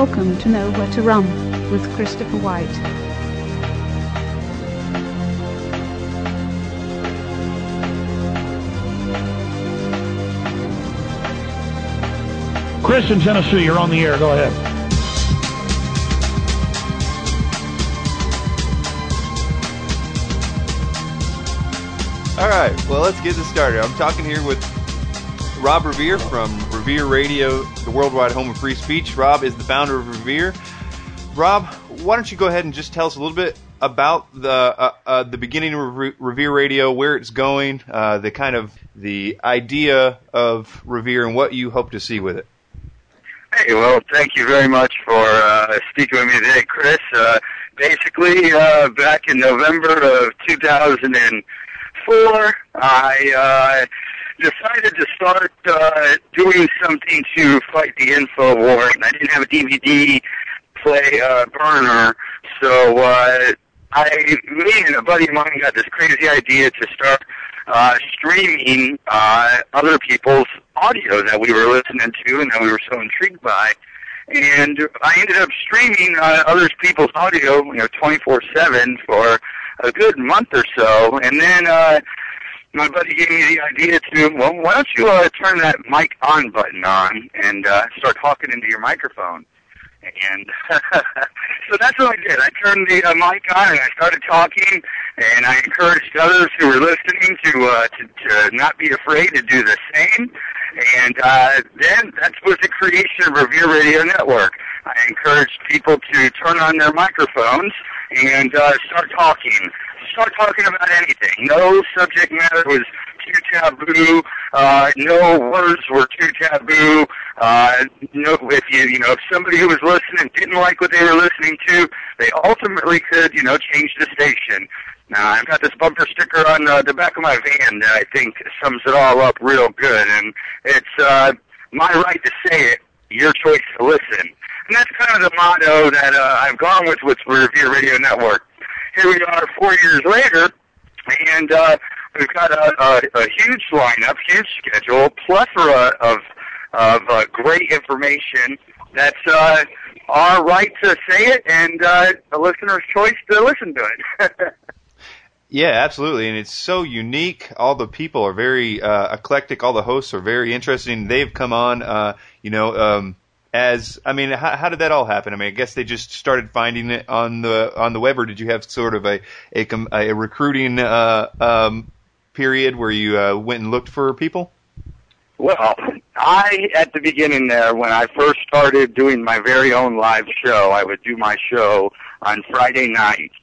Welcome to Know Where to Run with Christopher White. Chris in Tennessee, you're on the air. Go ahead. All right, well, let's get this started. I'm talking here with Rob Revere from Revere Radio, the worldwide home of free speech. Rob is the founder of Revere. Rob, why don't you go ahead and just tell us a little bit about the uh, uh, the beginning of Revere Radio, where it's going, uh, the kind of the idea of Revere, and what you hope to see with it. Hey, well, thank you very much for uh, speaking with me today, Chris. Uh, basically, uh, back in November of 2004, I decided to start uh, doing something to fight the info war, and I didn't have a DVD play uh, burner, so uh, I, me and a buddy of mine got this crazy idea to start uh, streaming uh, other people's audio that we were listening to and that we were so intrigued by. And I ended up streaming uh, other people's audio, you know, 24/7 for a good month or so, and then uh, my buddy gave me the idea to, well, why don't you uh, turn that mic on button on and uh, start talking into your microphone? And so that's what I did. I turned the uh, mic on and I started talking, and I encouraged others who were listening to uh, to, to not be afraid to do the same. And uh, then that was the creation of Revere Radio Network. I encouraged people to turn on their microphones and uh, start talking start talking about anything. No subject matter was too taboo. Uh, no words were too taboo. Uh, no, if you, you know, if somebody who was listening didn't like what they were listening to, they ultimately could, you know, change the station. Now, I've got this bumper sticker on uh, the back of my van that I think sums it all up real good, and it's uh, my right to say it, your choice to listen. And that's kind of the motto that uh, I've gone with with Revere Radio Network here we are four years later, and uh, we've got a, a, a huge lineup, huge schedule, plethora of of uh, great information. That's uh, our right to say it, and uh, the listener's choice to listen to it. Yeah, absolutely, and it's so unique. All the people are very uh, eclectic. All the hosts are very interesting. They've come on, uh, you know, um, as I mean, how, how, did that all happen? I mean, I guess they just started finding it on the on the web, or did you have sort of a a, a recruiting uh, um, period where you uh, went and looked for people? Well, I at the beginning there when I first started doing my very own live show, I would do my show on Friday nights,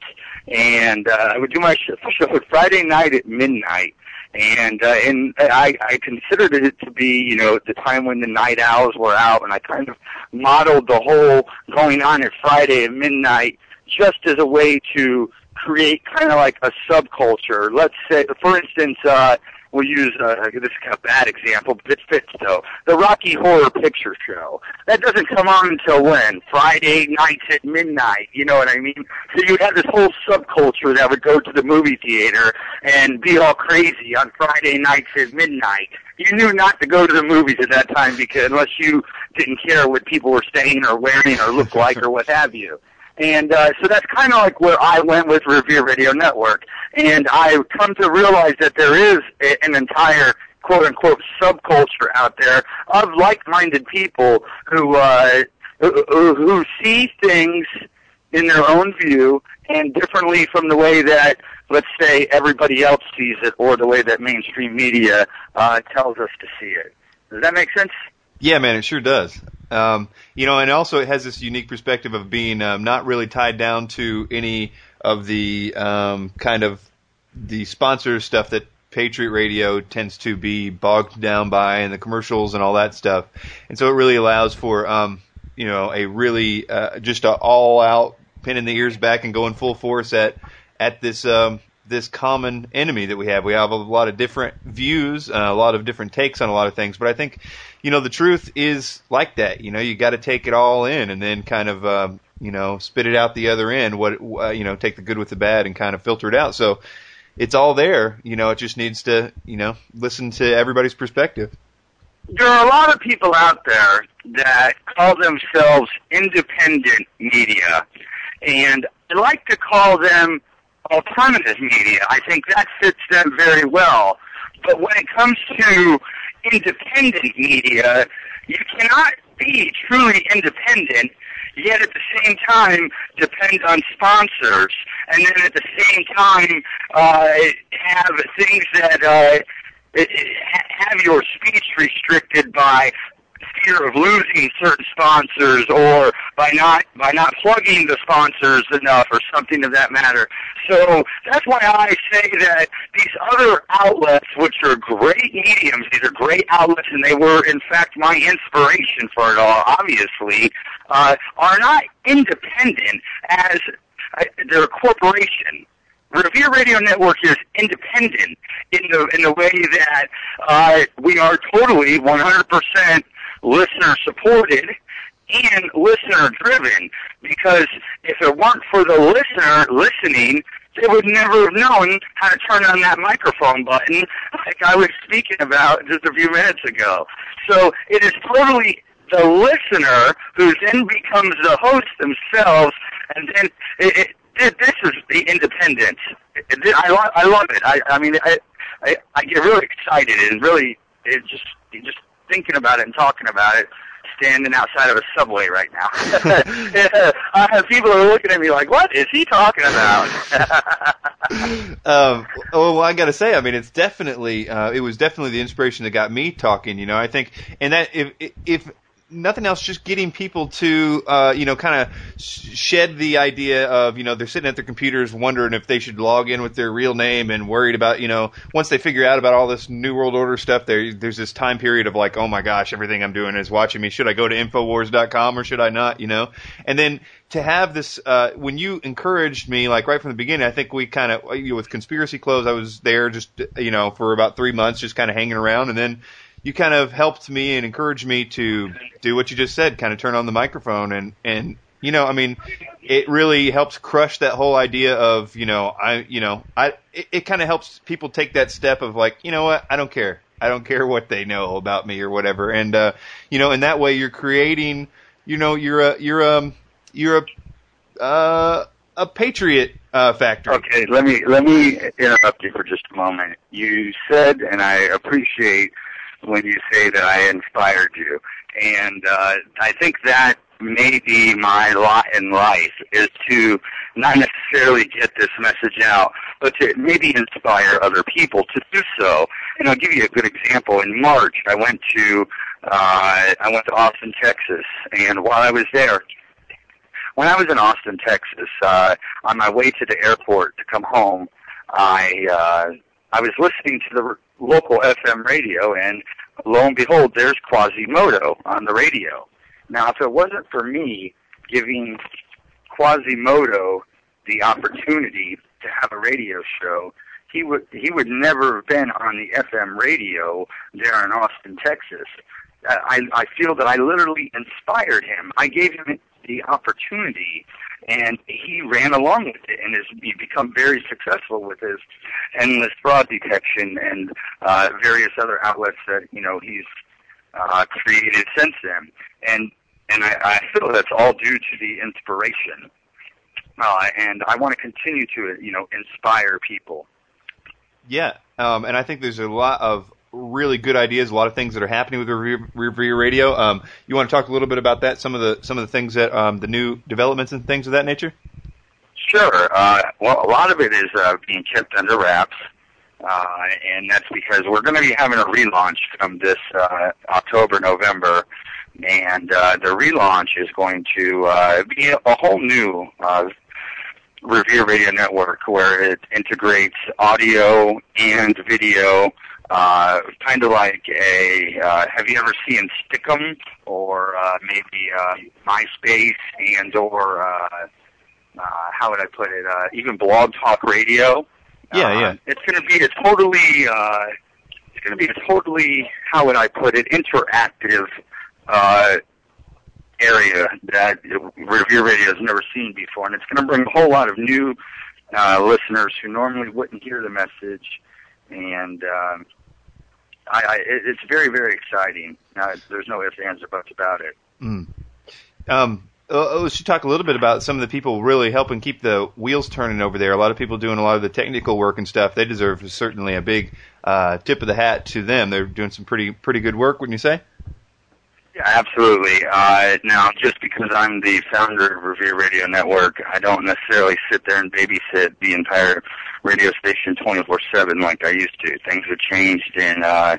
and uh, I would do my show Friday night at midnight and uh, and I, I considered it to be you know the time when the night owls were out, and I kind of modeled the whole going on at Friday at midnight just as a way to create kind of like a subculture. Let's say, for instance, uh, we'll use uh, this is a bad example, but it fits though. The Rocky Horror Picture Show that doesn't come on until when Friday nights at midnight. You know what I mean? So you'd have this whole subculture that would go to the movie theater and be all crazy on Friday nights at midnight. You knew not to go to the movies at that time because unless you didn't care what people were saying or wearing or looked like or what have you. And uh, so that's kind of like where I went with Revere Radio Network. And I come to realize that there is a, an entire quote unquote subculture out there of like-minded people who, uh, who, who see things in their own view and differently from the way that, let's say, everybody else sees it or the way that mainstream media uh, tells us to see it. Does that make sense? Yeah, man, it sure does. Um, you know, and also it has this unique perspective of being um, not really tied down to any of the um, kind of the sponsor stuff that Patriot Radio tends to be bogged down by, and the commercials and all that stuff. And so it really allows for um, you know a really uh, just a all out pinning the ears back and going full force at at this um, this common enemy that we have. We have a lot of different views, uh, a lot of different takes on a lot of things, but I think, you know, the truth is like that. You know, you got to take it all in and then kind of, um, you know, spit it out the other end. What, uh, you know, take the good with the bad and kind of filter it out. So it's all there. You know, it just needs to, you know, listen to everybody's perspective. there are a lot of people out there that call themselves independent media, and I like to call them alternative media. I think that fits them very well. But when it comes to independent media, you cannot be truly independent yet at the same time depend on sponsors, and then at the same time uh, have things that uh, have your speech restricted by fear of losing certain sponsors or by not by not plugging the sponsors enough or something of that matter. So that's why I say that these other outlets, which are great mediums, these are great outlets, and they were in fact my inspiration for it all. Obviously, uh, are not independent as uh, they're a corporation. Revere Radio Network is independent in the in the way that uh, we are totally 100% listener supported and listener driven. Because if it weren't for the listener listening, they would never have known how to turn on that microphone button like I was speaking about just a few minutes ago. So it is totally the listener who then becomes the host themselves, and then it, it, it, this is the independence. I, lo- I love it. I, I mean, I, I, I get really excited and really, it just, just thinking about it and talking about it standing outside of a subway right now. I have people are looking at me like, "What is he talking about?" um, well, I got to say, I mean, it's definitely uh, it was definitely the inspiration that got me talking. You know, I think, and that if if nothing else, just getting people to, uh, you know, kind of shed the idea of, you know, they're sitting at their computers wondering if they should log in with their real name and worried about, you know, once they figure out about all this New World Order stuff, there, there's this time period of like, oh my gosh, everything I'm doing is watching me. Should I go to Infowars.com or should I not, you know? And then to have this, uh, when you encouraged me, like right from the beginning, I think we kind of, you know, with Conspiracy Clothes, I was there just, you know, for about three months, just kind of hanging around and then, you kind of helped me and encouraged me to do what you just said, kind of turn on the microphone and and you know, I mean, it really helps crush that whole idea of you know, I you know, I it, it kind of helps people take that step of like, you know what, I don't care, I don't care what they know about me or whatever, and uh, you know, in that way you're creating, you know, you're a you're um you're a uh, a patriot uh. Okay, let me let me interrupt you for just a moment. You said, and I appreciate when you say that I inspired you. And uh, I think that may be my lot in life is to not necessarily get this message out, but to maybe inspire other people to do so. And I'll give you a good example. In March, I went to uh, I went to Austin, Texas, and while I was there, when I was in Austin, Texas, uh, on my way to the airport to come home, I uh, I was listening to the local FM radio, and lo and behold, there's Quasimodo on the radio. Now, if it wasn't for me giving Quasimodo the opportunity to have a radio show, he would he would never have been on the FM radio there in Austin, Texas. I I feel that I literally inspired him. I gave him the opportunity and he ran along with it and has become very successful with his endless fraud detection and uh, various other outlets that you know he's uh, created since then. And and I, I feel that's all due to the inspiration. Uh, and I want to continue to you know inspire people. Yeah, um, and I think there's a lot of really good ideas, a lot of things that are happening with Revere Radio. Um, you want to talk a little bit about that? Some of the some of the things that um, the new developments and things of that nature. Sure. Uh, well, a lot of it is uh, being kept under wraps, uh, and that's because we're going to be having a relaunch come this uh, October, November, and uh, the relaunch is going to uh, be a whole new uh, Revere Radio Network where it integrates audio and video uh, kind of like a. Uh, have you ever seen Stickam or uh, maybe uh, MySpace and or uh, uh, how would I put it? Uh, even Blog Talk Radio. Yeah, uh, yeah. It's going to be a totally. Uh, it's going to be a totally. How would I put it? Interactive. Uh, area that Revere Radio has never seen before, and it's going to bring a whole lot of new uh, listeners who normally wouldn't hear the message, and um, I, I it, it's very very exciting. Uh, there's no ifs ands or buts about it. Mm. Um, uh, let's talk a little bit about some of the people really helping keep the wheels turning over there. A lot of people doing a lot of the technical work and stuff. They deserve certainly a big uh, tip of the hat to them. They're doing some pretty pretty good work, wouldn't you say? Yeah, absolutely. Uh, now, just because I'm the founder of Revere Radio Network, I don't necessarily sit there and babysit the entire radio station 24/7 like I used to. Things have changed in uh,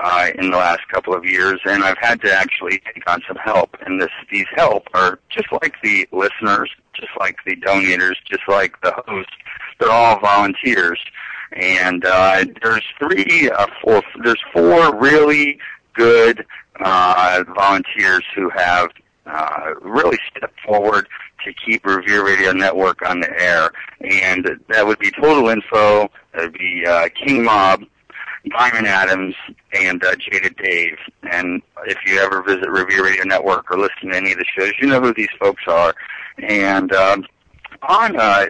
uh, in the last couple of years, and I've had to actually take on some help. And this, these help are just like the listeners, just like the donators, just like the hosts. They're all volunteers, and uh, there's three, uh, four, there's four really good uh, volunteers who have uh, really stepped forward to keep Revere Radio Network on the air, and that would be Total Info, that would be uh, King Mob, Diamond Adams and uh, Jaded Dave. And if you ever visit Revere Radio Network or listen to any of the shows, you know who these folks are. And um, on uh,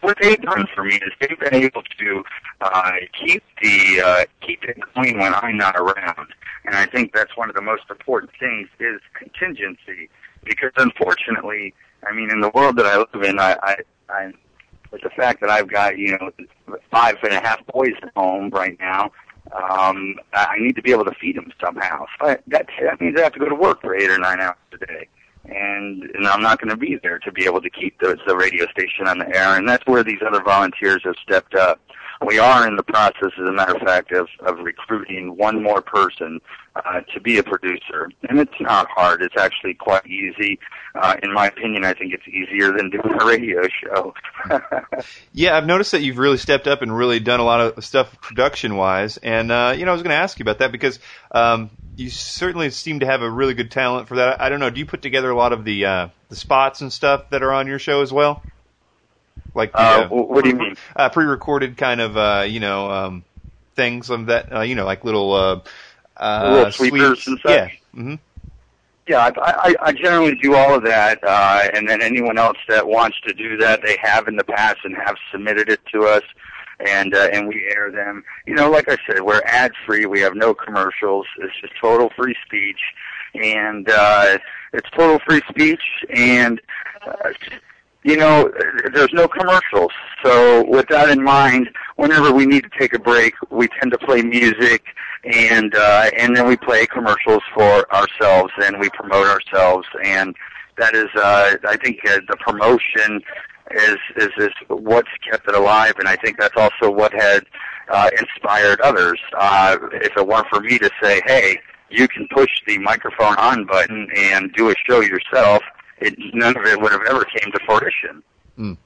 what they've done for me is they've been able to uh, keep the uh, keep it going when I'm not around. And I think that's one of the most important things is contingency. Because unfortunately, I mean, in the world that I live in, I, I, I with the fact that I've got you know five and a half boys at home right now, um, I need to be able to feed them somehow. So I, that that means I have to go to work for eight or nine hours a day, and and I'm not going to be there to be able to keep the the radio station on the air. And that's where these other volunteers have stepped up. We are in the process, as a matter of fact, of, of recruiting one more person uh, to be a producer. And it's not hard. It's actually quite easy. Uh, in my opinion, I think it's easier than doing a radio show. yeah, I've noticed that you've really stepped up and really done a lot of stuff production wise. And, uh, you know, I was going to ask you about that because, um, you certainly seem to have a really good talent for that. I don't know. Do you put together a lot of the, uh, the spots and stuff that are on your show as well? Like the, uh, uh, what do you mean? Uh, pre-recorded kind of, uh, you know, um, things of that, uh, you know, like little, uh, uh, little sweepers and such. Yeah. Mm-hmm. Yeah, I, I, I generally do all of that, uh, and then anyone else that wants to do that, they have in the past and have submitted it to us, and uh, and we air them. You know, like I said, we're ad free. We have no commercials. It's just total free speech, and uh, it's total free speech, and uh, you know, there's no commercials. So with that in mind, whenever we need to take a break, we tend to play music and uh and then we play commercials for ourselves and we promote ourselves and that is uh I think uh, the promotion is is is what's kept it alive and I think that's also what had uh inspired others. Uh if it weren't for me to say, "Hey, you can push the microphone on button and do a show yourself," it, none of it would have ever came to fruition. Mm.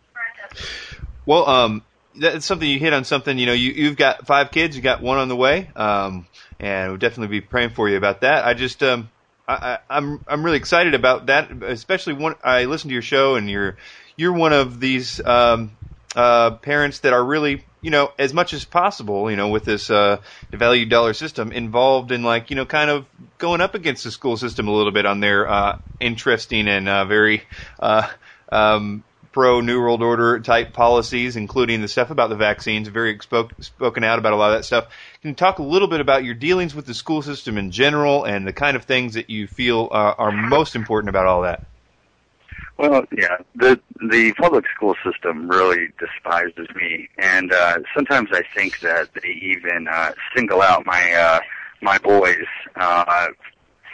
Well, um, that's something you hit on something. You know, you you've got five kids, you got one on the way, um, and we'll definitely be praying for you about that. I just um, I, I, I'm I'm really excited about that, especially when I listen to your show and you're you're one of these um, uh, parents that are really you know as much as possible you know with this uh, value dollar system involved in like you know kind of going up against the school system a little bit on their uh, interesting and uh, very uh, um, pro New World Order type policies, including the stuff about the vaccines, very spoke, spoken out about a lot of that stuff. Can you talk a little bit about your dealings with the school system in general and the kind of things that you feel uh, are most important about all that? Well, yeah, the the public school system really despises me, and uh, sometimes I think that they even uh, single out my uh, my boys uh,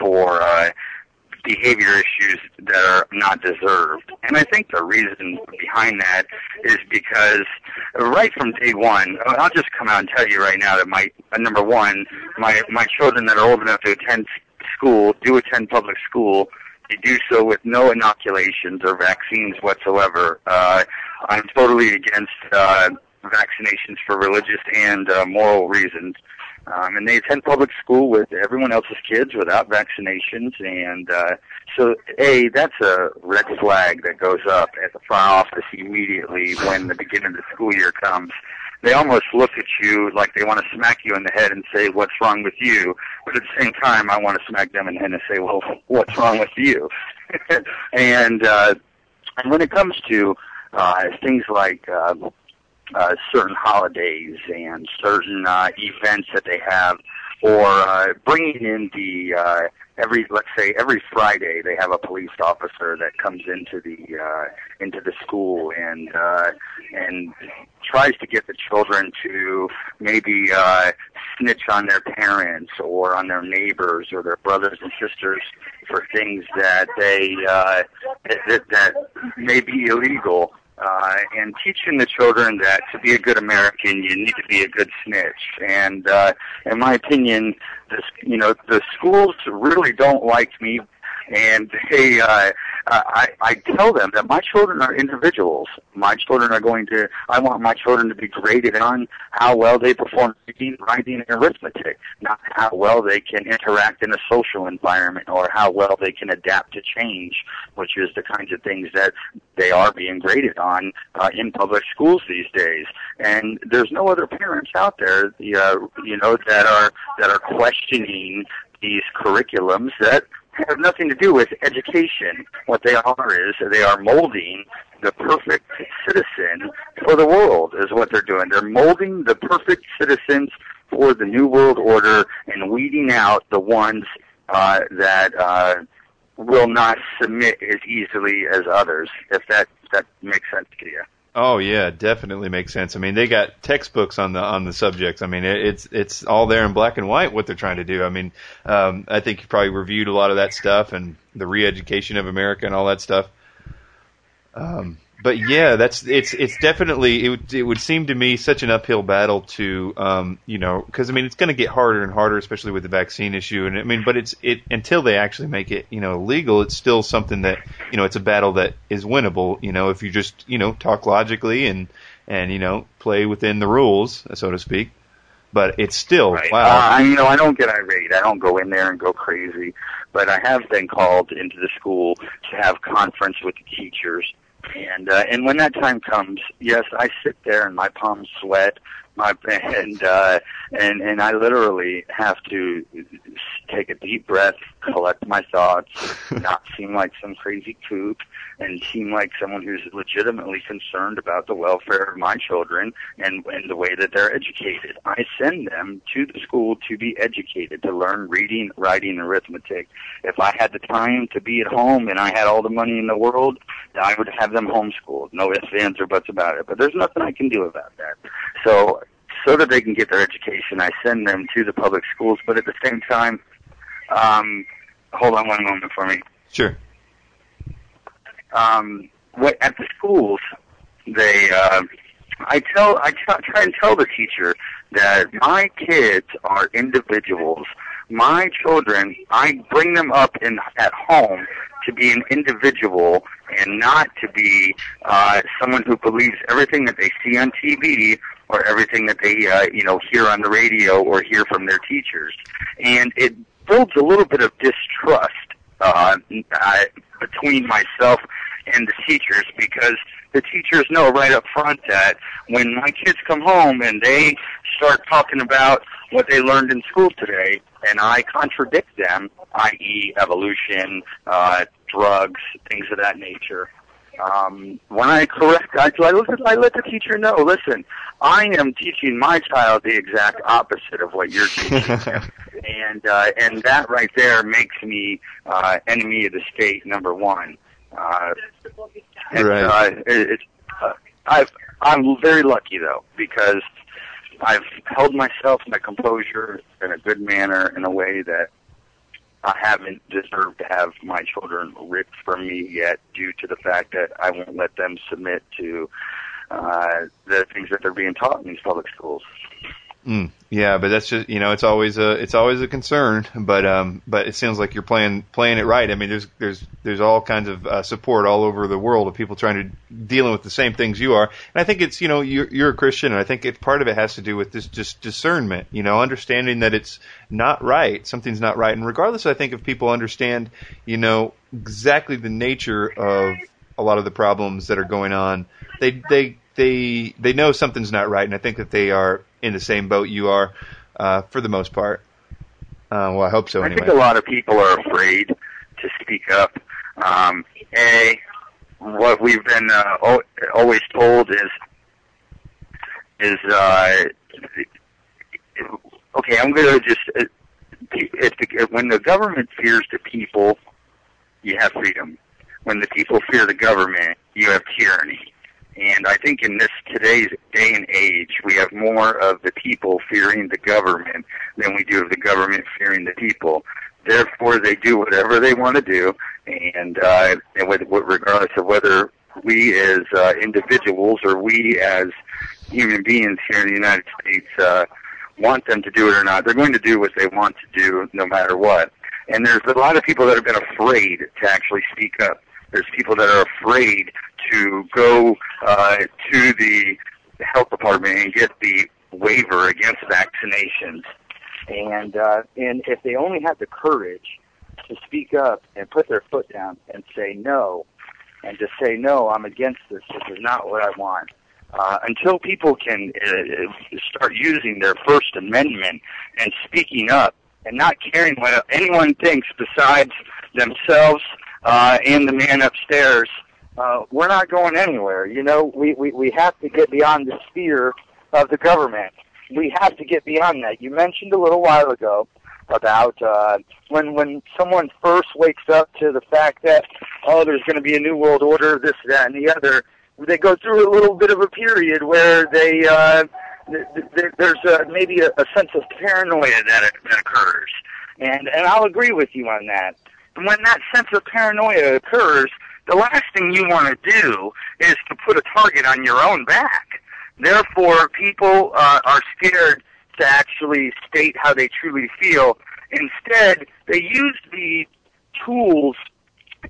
for uh, behavior issues that are not deserved. And I think the reason behind that is because right from day one, I'll just come out and tell you right now that my uh, number one, my my children that are old enough to attend school do attend public school. They do so with no inoculations or vaccines whatsoever. Uh, I'm totally against uh, vaccinations for religious and uh, moral reasons. Um, and they attend public school with everyone else's kids without vaccinations. And uh, so, A, that's a red flag that goes up at the front office immediately when the beginning of the school year comes. They almost look at you like they want to smack you in the head and say, what's wrong with you? But at the same time, I want to smack them in the head and say, well, what's wrong with you? and, uh, and when it comes to uh, things like uh, uh, certain holidays and certain uh, events that they have or uh, bringing in the uh, every let's say every Friday they have a police officer that comes into the uh, into the school and uh, and tries to get the children to maybe uh, snitch on their parents or on their neighbors or their brothers and sisters for things that they uh, that, that may be illegal uh, and teaching the children that to be a good American, you need to be a good snitch. And uh, in my opinion, this you know the schools really don't like me and they uh, I, I tell them that my children are individuals. My children are going to. I want my children to be graded on how well they perform reading, writing, and arithmetic, not how well they can interact in a social environment or how well they can adapt to change, which is the kinds of things that they are being graded on uh, in public schools these days. And there's no other parents out there, uh, you know, that are that are questioning these curriculums that have nothing to do with education. What they are is they are molding the perfect citizen for the world is what they're doing. They're molding the perfect citizens for the new world order and weeding out the ones uh, that uh, will not submit as easily as others. If that if that makes sense to you. Oh yeah, definitely makes sense. I mean, they got textbooks on the on the subjects. I mean, it, it's it's all there in black and white what they're trying to do. I mean, um, I think you probably reviewed a lot of that stuff and the re-education of America and all that stuff. Um, but yeah, that's it's it's definitely it would it would seem to me such an uphill battle to um, you know because I mean it's going to get harder and harder, especially with the vaccine issue. And I mean, but it's it until they actually make it you know legal, it's still something that you know it's a battle that is winnable. You know, if you just you know talk logically and and you know play within the rules, so to speak. But it's still Right. wow. Uh, you know, I don't get irate. I don't go in there and go crazy. But I have been called into the school to have conference with the teachers. And uh, and when that time comes, yes, I sit there and my palms sweat. My and uh, and and I literally have to take a deep breath, collect my thoughts, not seem like some crazy kook, and seem like someone who's legitimately concerned about the welfare of my children and, and the way that they're educated. I send them to the school to be educated, to learn reading, writing, arithmetic. If I had the time to be at home and I had all the money in the world, I would have them homeschooled. No ifs, ands, or buts about it. But there's nothing I can do about that. So, so that they can get their education, I send them to the public schools. But at the same time, um, hold on one moment for me Sure. Um, what at the schools, they, uh, I tell, I try and tell the teacher that my kids are individuals. My children, I bring them up in at home to be an individual and not to be uh, someone who believes everything that they see on TV or everything that they, uh, you know, hear on the radio or hear from their teachers. And it builds a little bit of distrust uh, I, between myself and the teachers because the teachers know right up front that when my kids come home and they start talking about what they learned in school today and I contradict them, i.e. evolution, uh, drugs, things of that nature, um, when I correct, I, I, let, I let the teacher know, listen, I am teaching my child the exact opposite of what you're teaching and, uh, and that right there makes me, uh, enemy of the state number one. Uh, and, Right. uh, it, it's, uh, I've, I'm very lucky though, because I've held myself in a composure in a good manner in a way that I haven't deserved to have my children ripped from me yet due to the fact that I won't let them submit to uh, the things that they're being taught in these public schools. Mm, yeah, but that's just you know it's always a it's always a concern. But um, but it sounds like you're playing playing it right. I mean, there's there's there's all kinds of uh, support all over the world of people trying to dealing with the same things you are. And I think it's you know you're you're a Christian, and I think it part of it has to do with this just discernment. You know, understanding that it's not right, something's not right, and regardless, I think if people understand, you know, exactly the nature of a lot of the problems that are going on, they they they they know something's not right, and I think that they are in the same boat you are uh, for the most part. Uh, well, I hope so. I think a lot of people are afraid to speak up. Um, a, what we've been uh, al- always told is is uh, okay. I'm going to just uh, if, when the government fears the people, you have freedom. When the people fear the government, you have tyranny. And I think in this today's day and age, we have more of the people fearing the government than we do of the government fearing the people. Therefore, they do whatever they want to do, and, uh, and with, with regardless of whether we as uh, individuals or we as human beings here in the United States uh, want them to do it or not, they're going to do what they want to do no matter what. And there's a lot of people that have been afraid to actually speak up. There's people that are afraid to go uh, to the health department and get the waiver against vaccinations. And uh, and if they only had the courage to speak up and put their foot down and say no, and to say no, I'm against this. This is not what I want. Uh, until people can uh, start using their First Amendment and speaking up and not caring what anyone thinks besides themselves uh, and the man upstairs, uh, we're not going anywhere. You know, we, we, we have to get beyond the sphere of the government. We have to get beyond that. You mentioned a little while ago about uh, when when someone first wakes up to the fact that oh, there's going to be a new world order, this, that, and the other. They go through a little bit of a period where they uh, th- th- there's a, maybe a, a sense of paranoia that, that occurs, and and I'll agree with you on that. And when that sense of paranoia occurs, the last thing you want to do is to put a target on your own back. Therefore, people uh, are scared to actually state how they truly feel. Instead, they use the tools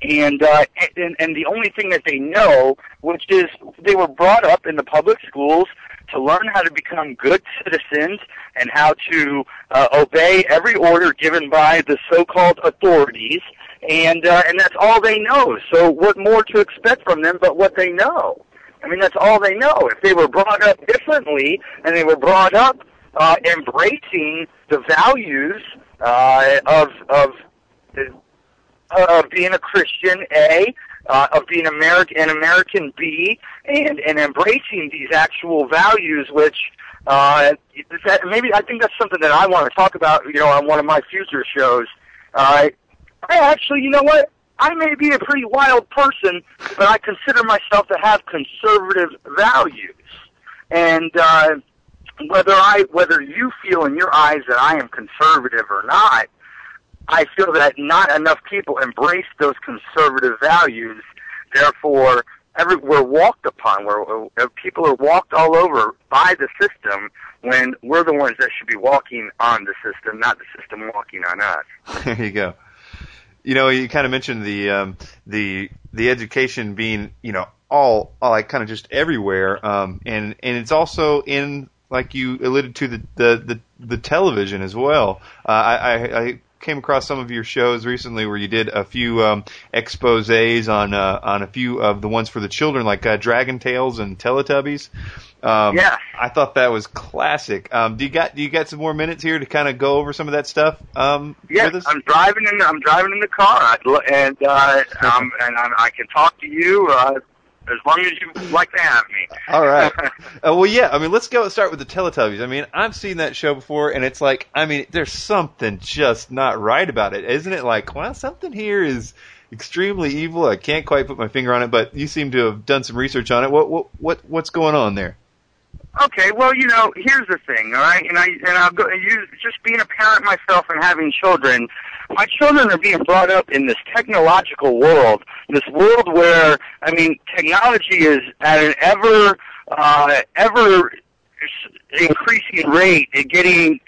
and uh, and and the only thing that they know, which is they were brought up in the public schools to learn how to become good citizens and how to uh, obey every order given by the so-called authorities, and uh, and that's all they know. So what more to expect from them but what they know? I mean, that's all they know. If they were brought up differently and they were brought up uh, embracing the values uh, of of of being a Christian, A, uh, of being American, an American, B, and and embracing these actual values, which uh, that maybe I think that's something that I want to talk about, you know, on one of my future shows. Uh, I actually, you know what? I may be a pretty wild person, but I consider myself to have conservative values, and uh, whether I whether you feel in your eyes that I am conservative or not, I feel that not enough people embrace those conservative values. Therefore, every, we're walked upon. Where uh, people are walked all over by the system when we're the ones that should be walking on the system, not the system walking on us. there you go. You know, you kind of mentioned the um, the the education being, you know, all, all like kind of just everywhere, um, and and it's also in like you alluded to the the the, the television as well. Uh, I, I, I came across some of your shows recently where you did a few um, exposés on uh, on a few of the ones for the children, like uh, Dragon Tales and Teletubbies. Um, yeah, I thought that was classic. Um, do you got do you got some more minutes here to kind of go over some of that stuff? Um, yeah, I'm driving in. I'm driving in the car, and uh, um, and I'm, I can talk to you. Uh, as long as you like to have me. All right. uh, well, yeah. I mean, let's go start with the Teletubbies. I mean, I've seen that show before, and it's like, I mean, there's something just not right about it, isn't it? Like, well, something here is extremely evil. I can't quite put my finger on it, but you seem to have done some research on it. What what what what's going on there? Okay, well, you know, here's the thing, all right, and I and I'll go. You just being a parent myself and having children, my children are being brought up in this technological world, this world where I mean, technology is at an ever uh, ever increasing rate and getting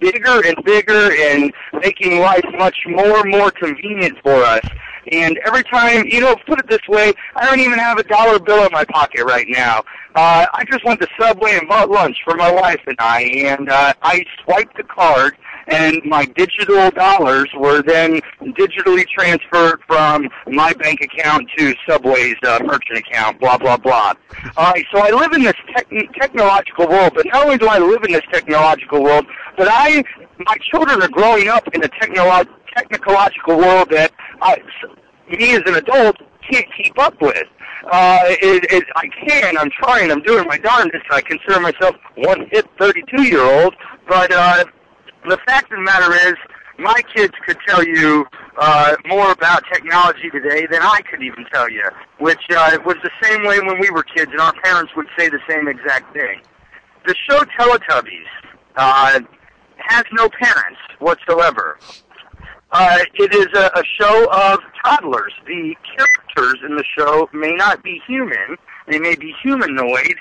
bigger and bigger and making life much more and more convenient for us. And every time, you know, put it this way, I don't even have a dollar bill in my pocket right now. Uh, I just went to Subway and bought lunch for my wife and I, and uh, I swiped the card, and my digital dollars were then digitally transferred from my bank account to Subway's uh, merchant account, blah, blah, blah. All right, so I live in this te- technological world, but not only do I live in this technological world, but I, my children are growing up in a technolo- technological world that I, me as an adult can't keep up with. Uh, it, it, I can. I'm trying. I'm doing my darndest. I consider myself one hit 32 year old, but uh, the fact of the matter is, my kids could tell you uh, more about technology today than I could even tell you, which uh, was the same way when we were kids, and our parents would say the same exact thing. The show Teletubbies uh, has no parents whatsoever. Uh, it is a, a show of toddlers. The characters in the show may not be human; they may be humanoid,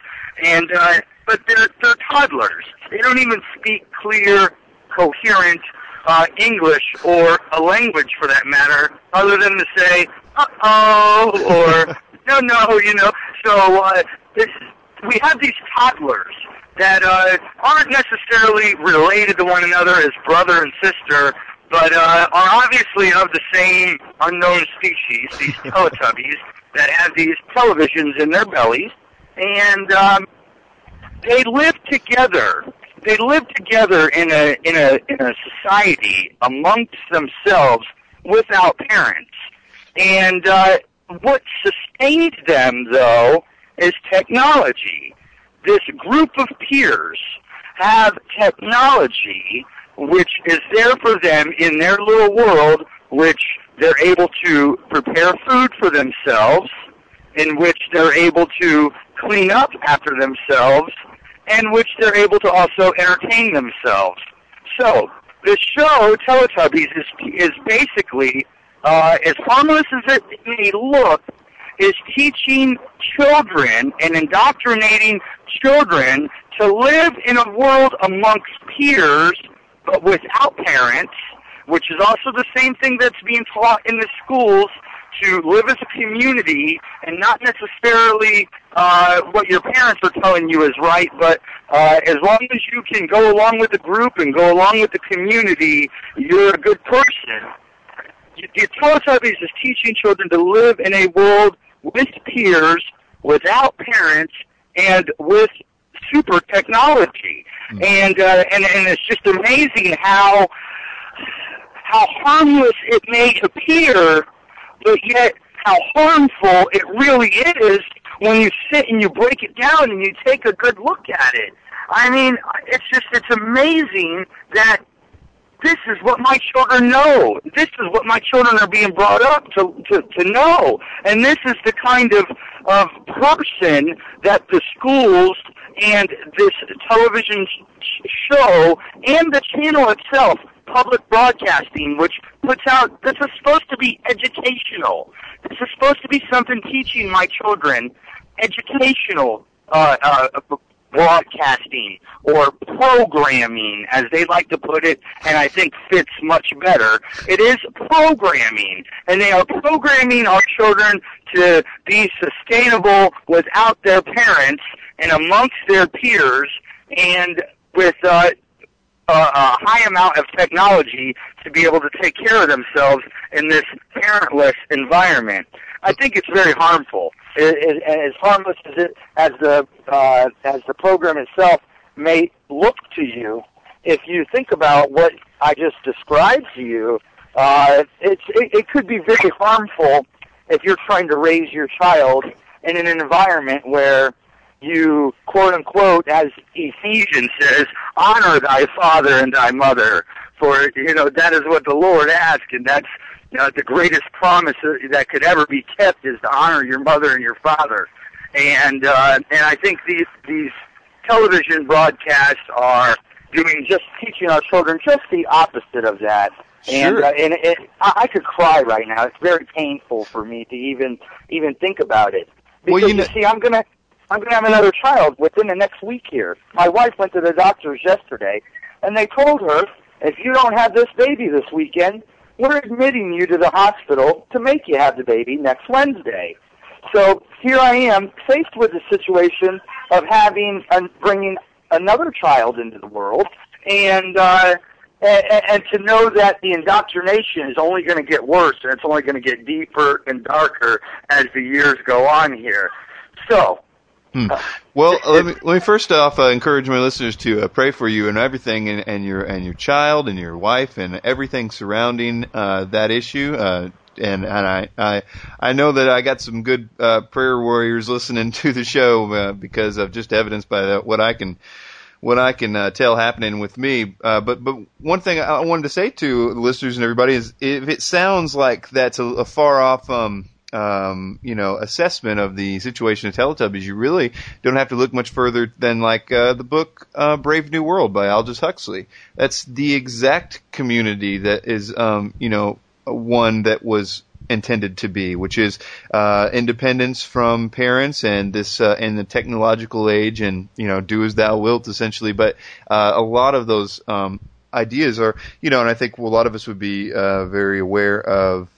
and uh, but they're they're toddlers. They don't even speak clear, coherent uh, English or a language for that matter, other than to say "uh oh" or "no, no," you know. So uh, this, we have these toddlers that uh, aren't necessarily related to one another as brother and sister, but uh, are obviously of the same unknown species, these Teletubbies, that have these televisions in their bellies, and um, they live together. They live together in a in a in a society amongst themselves without parents. And uh, what sustains them, though, is technology. This group of peers have technology which is there for them in their little world, which they're able to prepare food for themselves, in which they're able to clean up after themselves, and which they're able to also entertain themselves. So, the show Teletubbies is is basically uh, as harmless as it may look, is teaching children and indoctrinating children to live in a world amongst peers, but without parents, which is also the same thing that's being taught in the schools to live as a community and not necessarily uh, what your parents are telling you is right, but uh, as long as you can go along with the group and go along with the community, you're a good person. The Teletubbies is teaching children to live in a world with peers, without parents, and with super technology. Mm. And, uh, and and it's just amazing how how harmless it may appear, but yet how harmful it really is when you sit and you break it down and you take a good look at it. I mean, it's just it's amazing that this is what my children know. This is what my children are being brought up to to, to know, and this is the kind of of person that the schools and this television show and the channel itself, public broadcasting, which puts out this is supposed to be educational. This is supposed to be something teaching my children educational uh, uh, broadcasting or programming, as they like to put it, and I think fits much better. It is programming, and they are programming our children to be sustainable without their parents and amongst their peers, and with uh, a, a high amount of technology to be able to take care of themselves in this parentless environment. I think it's very harmful. It, it, as harmless as it as the uh, as the program itself may look to you, if you think about what I just described to you, uh, it's it, it could be very harmful if you're trying to raise your child in an environment where you quote unquote, as Ephesians says, honor thy father and thy mother, for you know that is what the Lord asked, and that's you know, the greatest promise that could ever be kept is to honor your mother and your father. And uh, and I think these these television broadcasts are doing just teaching our children just the opposite of that. And Sure. uh, and it, I, I could cry right now. It's very painful for me to even even think about it. Well, you know- see, I'm gonna I'm gonna have another child within the next week here. My wife went to the doctors yesterday, and they told her if you don't have this baby this weekend, we're admitting you to the hospital to make you have the baby next Wednesday. So here I am, faced with the situation of having and bringing another child into the world, and uh, and, and to know that the indoctrination is only going to get worse, and it's only going to get deeper and darker as the years go on here. So, Hmm. Well, let me let me first off uh, encourage my listeners to uh, pray for you and everything, and, and your and your child and your wife and everything surrounding uh, that issue. Uh, and and I, I I know that I got some good uh, prayer warriors listening to the show uh, because of just evidenced by the, what I can what I can uh, tell happening with me. Uh, but but one thing I wanted to say to the listeners and everybody is, if it sounds like that's a, a far off. Um, um, you know, assessment of the situation of Teletubbies, you really don't have to look much further than like uh, the book uh, Brave New World by Aldous Huxley. That's the exact community that is, um, you know, one that was intended to be, which is uh, independence from parents and this uh, and the technological age, and you know, do as thou wilt, essentially. But uh, a lot of those um, ideas are, you know, and I think a lot of us would be uh, very aware of.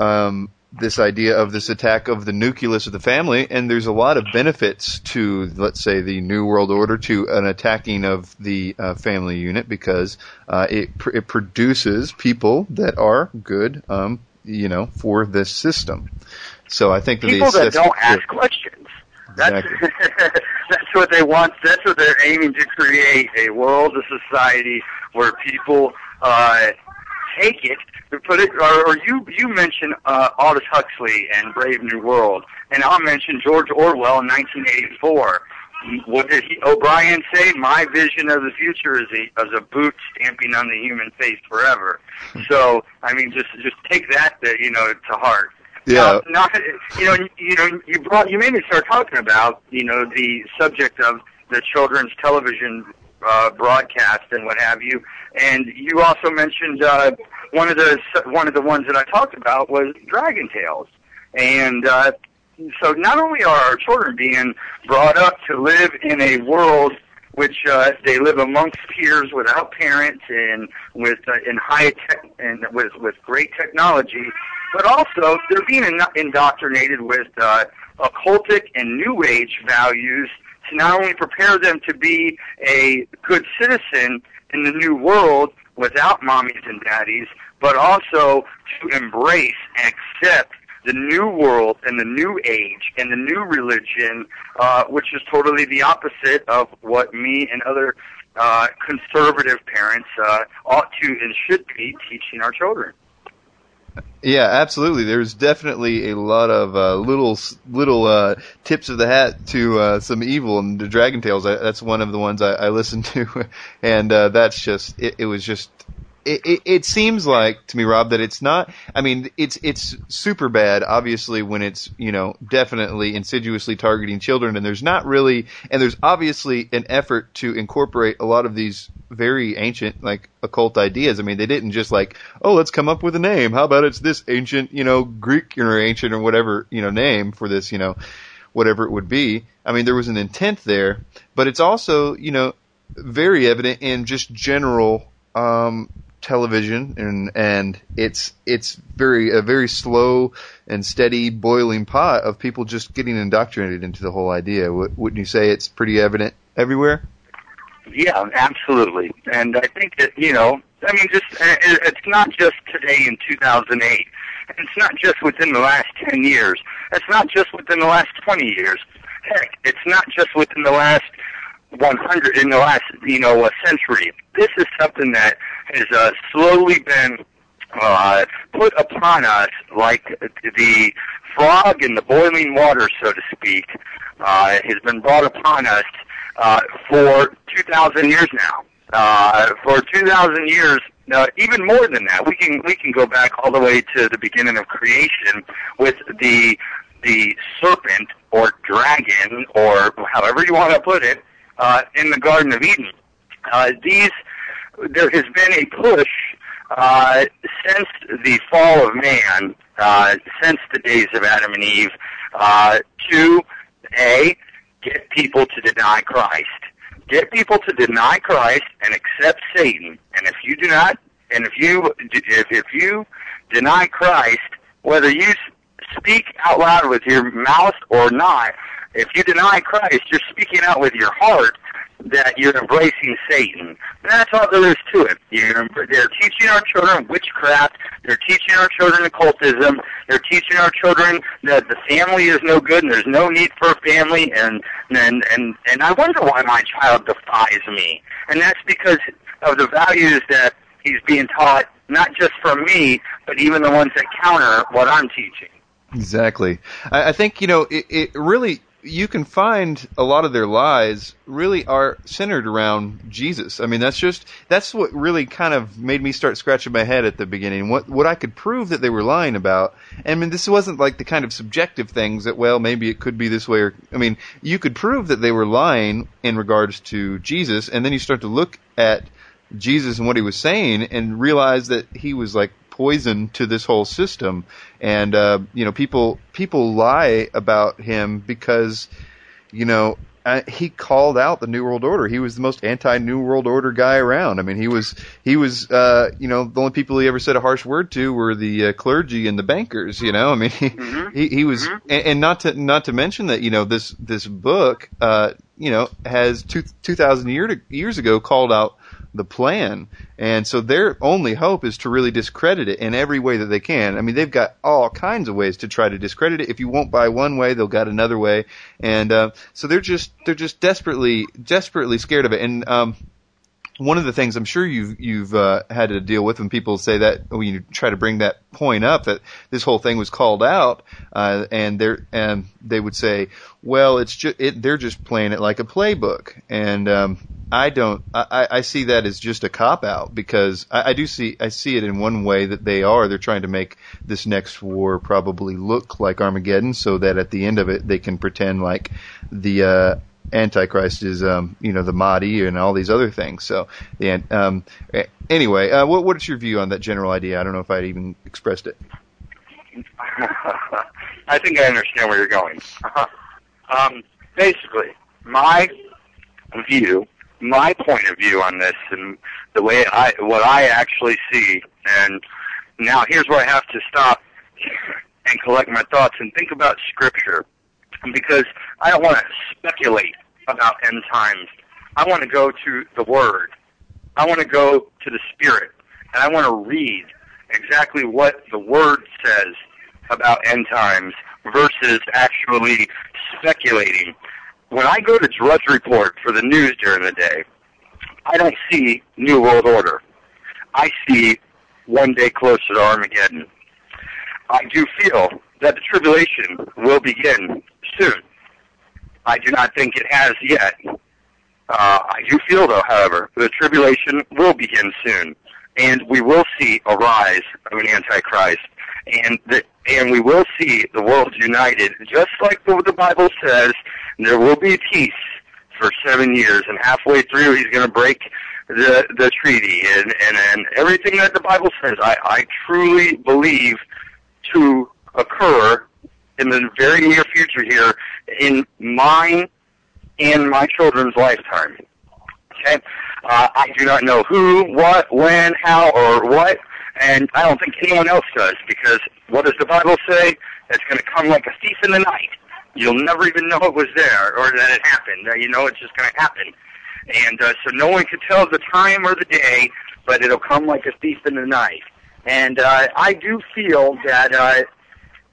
Um, this idea of this attack of the nucleus of the family, and there's a lot of benefits to, let's say, the New World Order to an attacking of the uh, family unit because uh, it pr- it produces people that are good, um, you know, for this system. So I think that people the that don't ask questions. That's Exactly. that's what they want. That's what they're aiming to create a world, a society where people uh, take it, put it. Or, or you you mentioned uh, Aldous Huxley and Brave New World, and I'll mention George Orwell in 1984. What did he, O'Brien say? My vision of the future is a, is a boot stamping on the human face forever. So, I mean, just just take that, uh, you know, to heart. Yeah. Now, not, you know, you know, you brought, you made me start talking about, you know, the subject of the children's television uh, broadcast and what have you. And you also mentioned uh, one of the one of the ones that I talked about was Dragon Tales. And uh, so, not only are our children being brought up to live in a world which uh, they live amongst peers without parents and with uh, in high tech and with with great technology, but also they're being in- indoctrinated with uh, occultic and new age values to not only prepare them to be a good citizen in the new world without mommies and daddies, but also to embrace and accept the new world and the new age and the new religion, uh, which is totally the opposite of what me and other uh, conservative parents uh, ought to and should be teaching our children. Yeah, absolutely. There's definitely a lot of uh, little little uh, tips of the hat to uh, some evil in the Dragon Tales. I, that's one of the ones I, I listened to, and uh, that's just it, it was just. It, it, seems like to me, Rob, that it's not. I mean, it's it's super bad, obviously, when it's you know definitely insidiously targeting children, and there's not really, and there's obviously an effort to incorporate a lot of these very ancient like occult ideas. I mean, they didn't just like, oh, let's come up with a name. How about it's this ancient, you know, Greek or ancient or whatever, you know, name for this, you know, whatever it would be. I mean, there was an intent there, but it's also, you know, very evident in just general um, television, and and it's it's very a very slow and steady boiling pot of people just getting indoctrinated into the whole idea. W- wouldn't you say it's pretty evident everywhere? Yeah, absolutely. And I think that, you know, I mean, just, uh, it- it's not just today in 2008. It's not just within the last 10 years. It's not just within the last 20 years. Heck, it's not just within the last 100, in the last, you know, a century. This is something that has uh, slowly been uh, put upon us like the frog in the boiling water, so to speak, uh, has been brought upon us uh, for 2,000 years now. Uh, for 2,000 years, uh, even more than that, we can we can go back all the way to the beginning of creation with the the serpent or dragon or however you want to put it uh, in the Garden of Eden. Uh, these there has been a push uh, since the fall of man, uh, since the days of Adam and Eve, uh, to a get people to deny Christ. Get people to deny Christ and accept Satan. And if you do not, and if you if if you deny Christ, whether you speak out loud with your mouth or not, if you deny Christ, you're speaking out with your heart that you're embracing Satan. And that's all there is to it. You're, they're teaching our children witchcraft. They're teaching our children occultism. They're teaching our children that the family is no good and there's no need for a family. And and and and I wonder why my child defies me. And that's because of the values that he's being taught, not just from me, but even the ones that counter what I'm teaching. Exactly. I, I think you know it, it really you can find a lot of their lies really are centered around Jesus. I mean, that's just that's what really kind of made me start scratching my head at the beginning. What what I could prove that they were lying about. I mean, this wasn't like the kind of subjective things that well, maybe it could be this way or I mean, you could prove that they were lying in regards to Jesus and then you start to look at Jesus and what he was saying and realize that he was like poison to this whole system. And uh, you know, people people lie about him because you know uh, he called out the New World Order. He was the most anti New World Order guy around. I mean, he was he was uh, you know the only people he ever said a harsh word to were the uh, clergy and the bankers. You know, I mean, he mm-hmm. he, he, was, mm-hmm. and, and, not to not to mention that you know this this book uh, you know has two two thousand year years ago called out the plan. And so their only hope is to really discredit it in every way that they can. I mean, they've got all kinds of ways to try to discredit it. If you won't buy one way, they'll got another way. And, uh, so they're just, they're just desperately, desperately scared of it. And, um, one of the things I'm sure you've you've uh, had to deal with when people say that when you try to bring that point up that this whole thing was called out, uh, and they and they would say, well, it's just it, they're just playing it like a playbook, and um, I don't. I, I see that as just a cop out because I, I do see. I see it in one way that they are. They're trying to make this next war probably look like Armageddon, so that at the end of it they can pretend like the uh, Antichrist is, um, you know, the Mahdi and all these other things. So, the um, anyway, uh, what what's your view on that general idea? I don't know if I even expressed it. I think I understand where you're going. um, basically, my view my point of view on this and the way I what I actually see. And now here's where I have to stop and collect my thoughts and think about scripture because I don't want to speculate about end times. I want to go to the Word. I want to go to the Spirit, and I want to read exactly what the Word says about end times versus actually speculating when I go to Drudge Report for the news during the day, I don't see New World Order. I see one day closer to Armageddon. I do feel that the tribulation will begin soon. I do not think it has yet. Uh, I do feel, though, however, the tribulation will begin soon, and we will see a rise of an Antichrist, and the, and we will see the world united, just like the, the Bible says there will be peace for seven years, and halfway through he's going to break the the treaty and, and and everything that the Bible says. I I truly believe to occur in the very near future here in mine and my children's lifetime. Okay, uh, I do not know who, what, when, how, or what, and I don't think anyone else does because what does the Bible say? It's going to come like a thief in the night. You'll never even know it was there or that it happened. You know it's just going to happen. And uh, so no one can tell the time or the day, but it'll come like a thief in the night. And uh, I do feel that uh,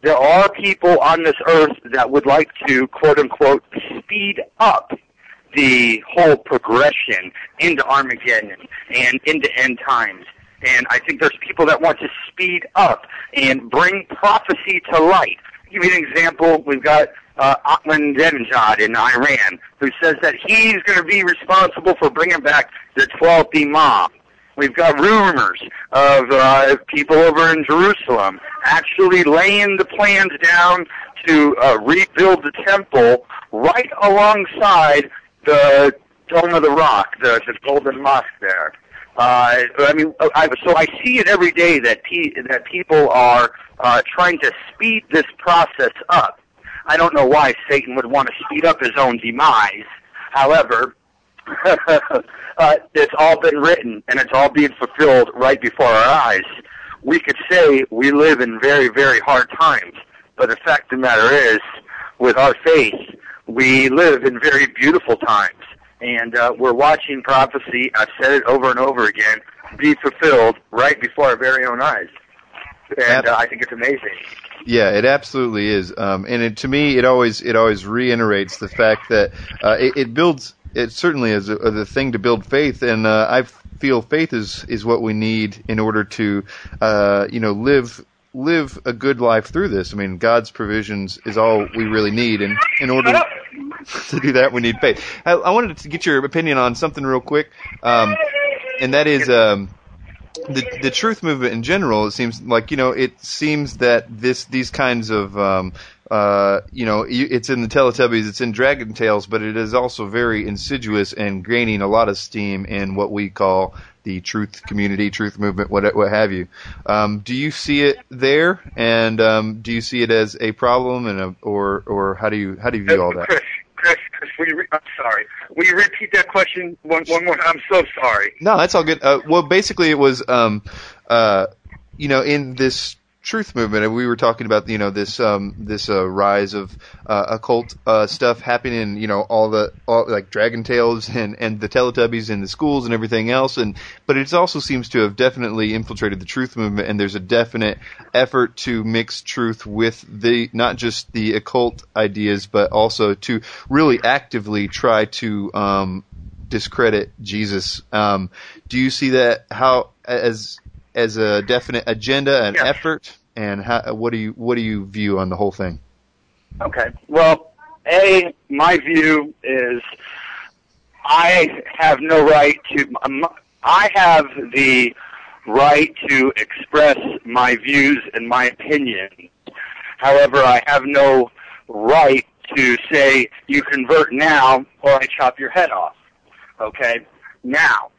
there are people on this earth that would like to, quote unquote, speed up the whole progression into Armageddon and into end times. And I think there's people that want to speed up and bring prophecy to light. I'll give you an example. We've got uh, Ahmadinejad in Iran, who says that he's going to be responsible for bringing back the 12th Imam. We've got rumors of uh, people over in Jerusalem actually laying the plans down to uh, rebuild the temple right alongside the Dome of the Rock, the, the Golden Mosque there. Uh, I mean, I, so I see it every day that pe- that people are uh, trying to speed this process up. I don't know why Satan would want to speed up his own demise. However, uh, it's all been written and it's all being fulfilled right before our eyes. We could say we live in very, very hard times, but the fact of the matter is, with our faith, we live in very beautiful times. And uh, we're watching prophecy, I've said it over and over again, be fulfilled right before our very own eyes. And uh, I think it's amazing. Yeah, it absolutely is. Um, and it, to me, it always it always reiterates the fact that uh, it, it builds. It certainly is a, a thing to build faith, and uh, I feel faith is is what we need in order to, uh, you know, live live a good life through this. I mean, God's provisions is all we really need, and in order to do that, we need faith. I, I wanted to get your opinion on something real quick, um, and that is um, the the truth movement in general. It seems like you know, it seems that this these kinds of um, uh, you know, it's in the Teletubbies, it's in Dragon Tales, but it is also very insidious and gaining a lot of steam in what we call the truth community, truth movement, what what have you. Um, do you see it there, and um, do you see it as a problem, and a, or or how do you how do you view all that? Chris, Chris, Chris, will you re- I'm sorry. Will you repeat that question one one more? I'm so sorry. No, that's all good. Uh, well, basically, it was um, uh, you know, in this truth movement, and we were talking about you know this um, this uh, rise of uh, occult uh, stuff happening in you know all the all, like Dragon Tales and and the Teletubbies in the schools and everything else, and but it also seems to have definitely infiltrated the truth movement, and there's a definite effort to mix truth with the not just the occult ideas, but also to really actively try to um, discredit Jesus. Um, do you see that how as as a definite agenda and Yes. effort? And how, what do you what do you view on the whole thing? Okay. Well, a my view is I have no right to. um, I have the right to express my views and my opinion. However, I have no right to say you convert now or I chop your head off. Okay? Now,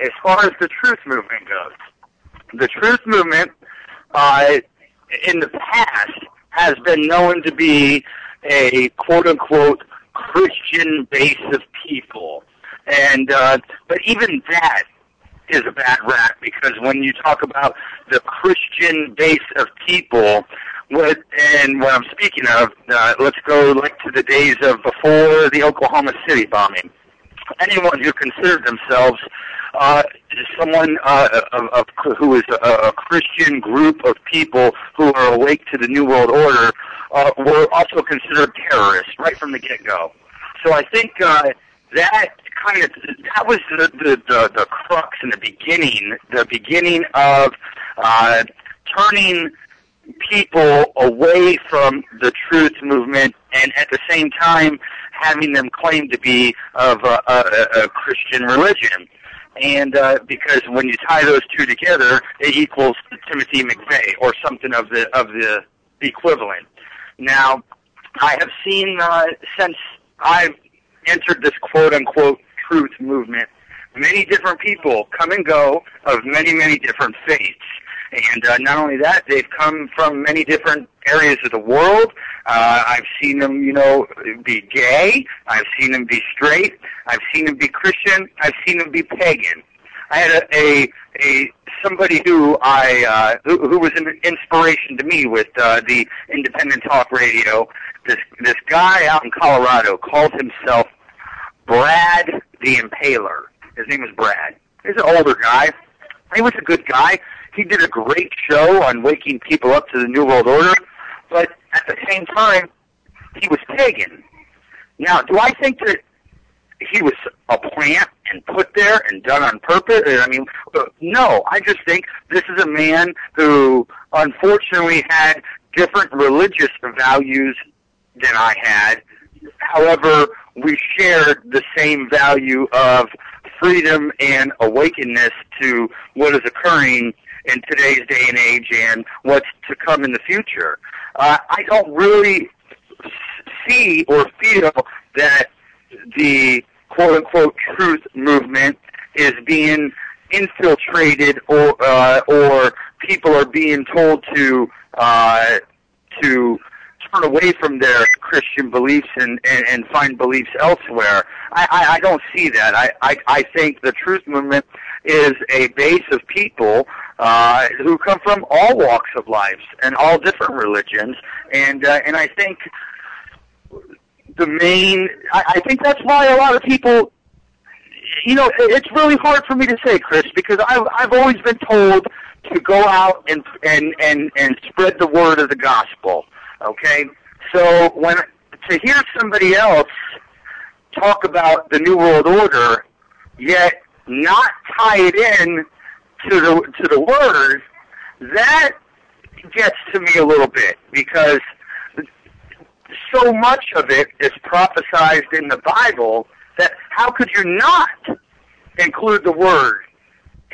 as far as the truth movement goes, the truth movement, uh, in the past, has been known to be a quote unquote Christian base of people. And, uh, but even that is a bad rap because when you talk about the Christian base of people, what and what I'm speaking of, uh, let's go like to the days of before the Oklahoma City bombing. Anyone who considered themselves uh, someone uh, of, of, who is a, a Christian group of people who are awake to the New World Order uh, were also considered terrorists right from the get-go. So I think uh, that kind of that was the, the the the crux in the beginning, the beginning of uh, turning people away from the truth movement, and at the same time having them claim to be of a, a, a Christian religion. And uh, because when you tie those two together, it equals Timothy McVeigh or something of the of the equivalent. Now, I have seen uh, since I've entered this quote unquote truth movement, many different people come and go of many many different faiths. And uh, not only that, they've come from many different areas of the world. Uh, I've seen them, you know, be gay. I've seen them be straight. I've seen them be Christian. I've seen them be pagan. I had a a, a somebody who I uh, who, who was an inspiration to me with uh, the independent talk radio. This this guy out in Colorado called himself Brad the Impaler. His name was Brad. He's an older guy. He was a good guy. He did a great show on waking people up to the New World Order, but at the same time, he was pagan. Now, do I think that he was a plant and put there and done on purpose? I mean, no. I just think this is a man who unfortunately had different religious values than I had. However, we shared the same value of freedom and awakeness to what is occurring in today's day and age and what's to come in the future. Uh, I don't really see or feel that the quote unquote truth movement is being infiltrated or uh, or people are being told to uh, to turn away from their Christian beliefs and, and, and find beliefs elsewhere. I, I, I don't see that. I, I, I think the truth movement is a base of people uh, who come from all walks of life and all different religions, and uh, and I think the main. I, I think that's why a lot of people. You know, it's really hard for me to say, Chris, because I've I've always been told to go out and and and and spread the word of the gospel. Okay, so when to hear somebody else talk about the New World Order, yet not tie it in to the to the word, that gets to me a little bit because so much of it is prophesized in the Bible that how could you not include the word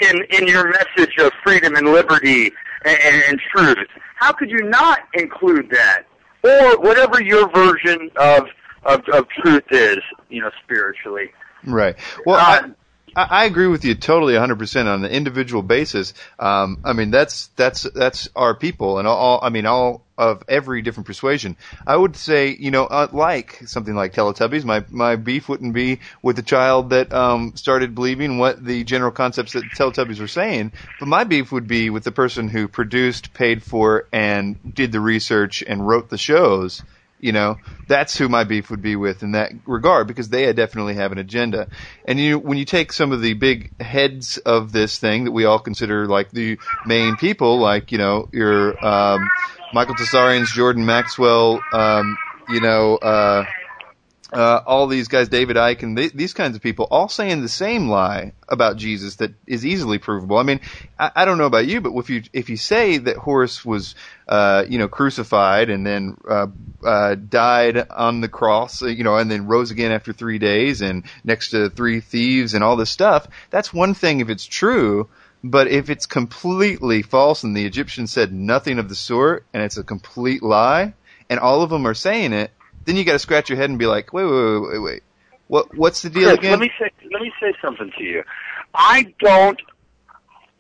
in in your message of freedom and liberty and, and truth? How could you not include that, or whatever your version of of, of truth is, you know, spiritually? Right. Well, Uh, I, agree with you totally 100% on an individual basis. Um, I mean, that's, that's, that's our people and all, I mean, all of every different persuasion. I would say, you know, uh, like something like Teletubbies, my, my beef wouldn't be with the child that, um, started believing what the general concepts that Teletubbies were saying, but my beef would be with the person who produced, paid for, and did the research and wrote the shows you know that's who my beef would be with in that regard because they definitely have an agenda. And you when you take some of the big heads of this thing that we all consider like the main people like you know your um michael Tsarions, jordan maxwell um you know uh uh, all these guys, David Icke and th- these kinds of people, all saying the same lie about Jesus that is easily provable. I mean, I, I don't know about you, but if you if you say that Horus was, uh, you know, crucified and then uh, uh, died on the cross, uh, you know, and then rose again after three days and next to three thieves and all this stuff, that's one thing if it's true. But if it's completely false and the Egyptians said nothing of the sort and it's a complete lie and all of them are saying it, then you got to scratch your head and be like, wait, wait, wait, wait, wait. What what's the deal Chris, again? let me say let me say something to you. I don't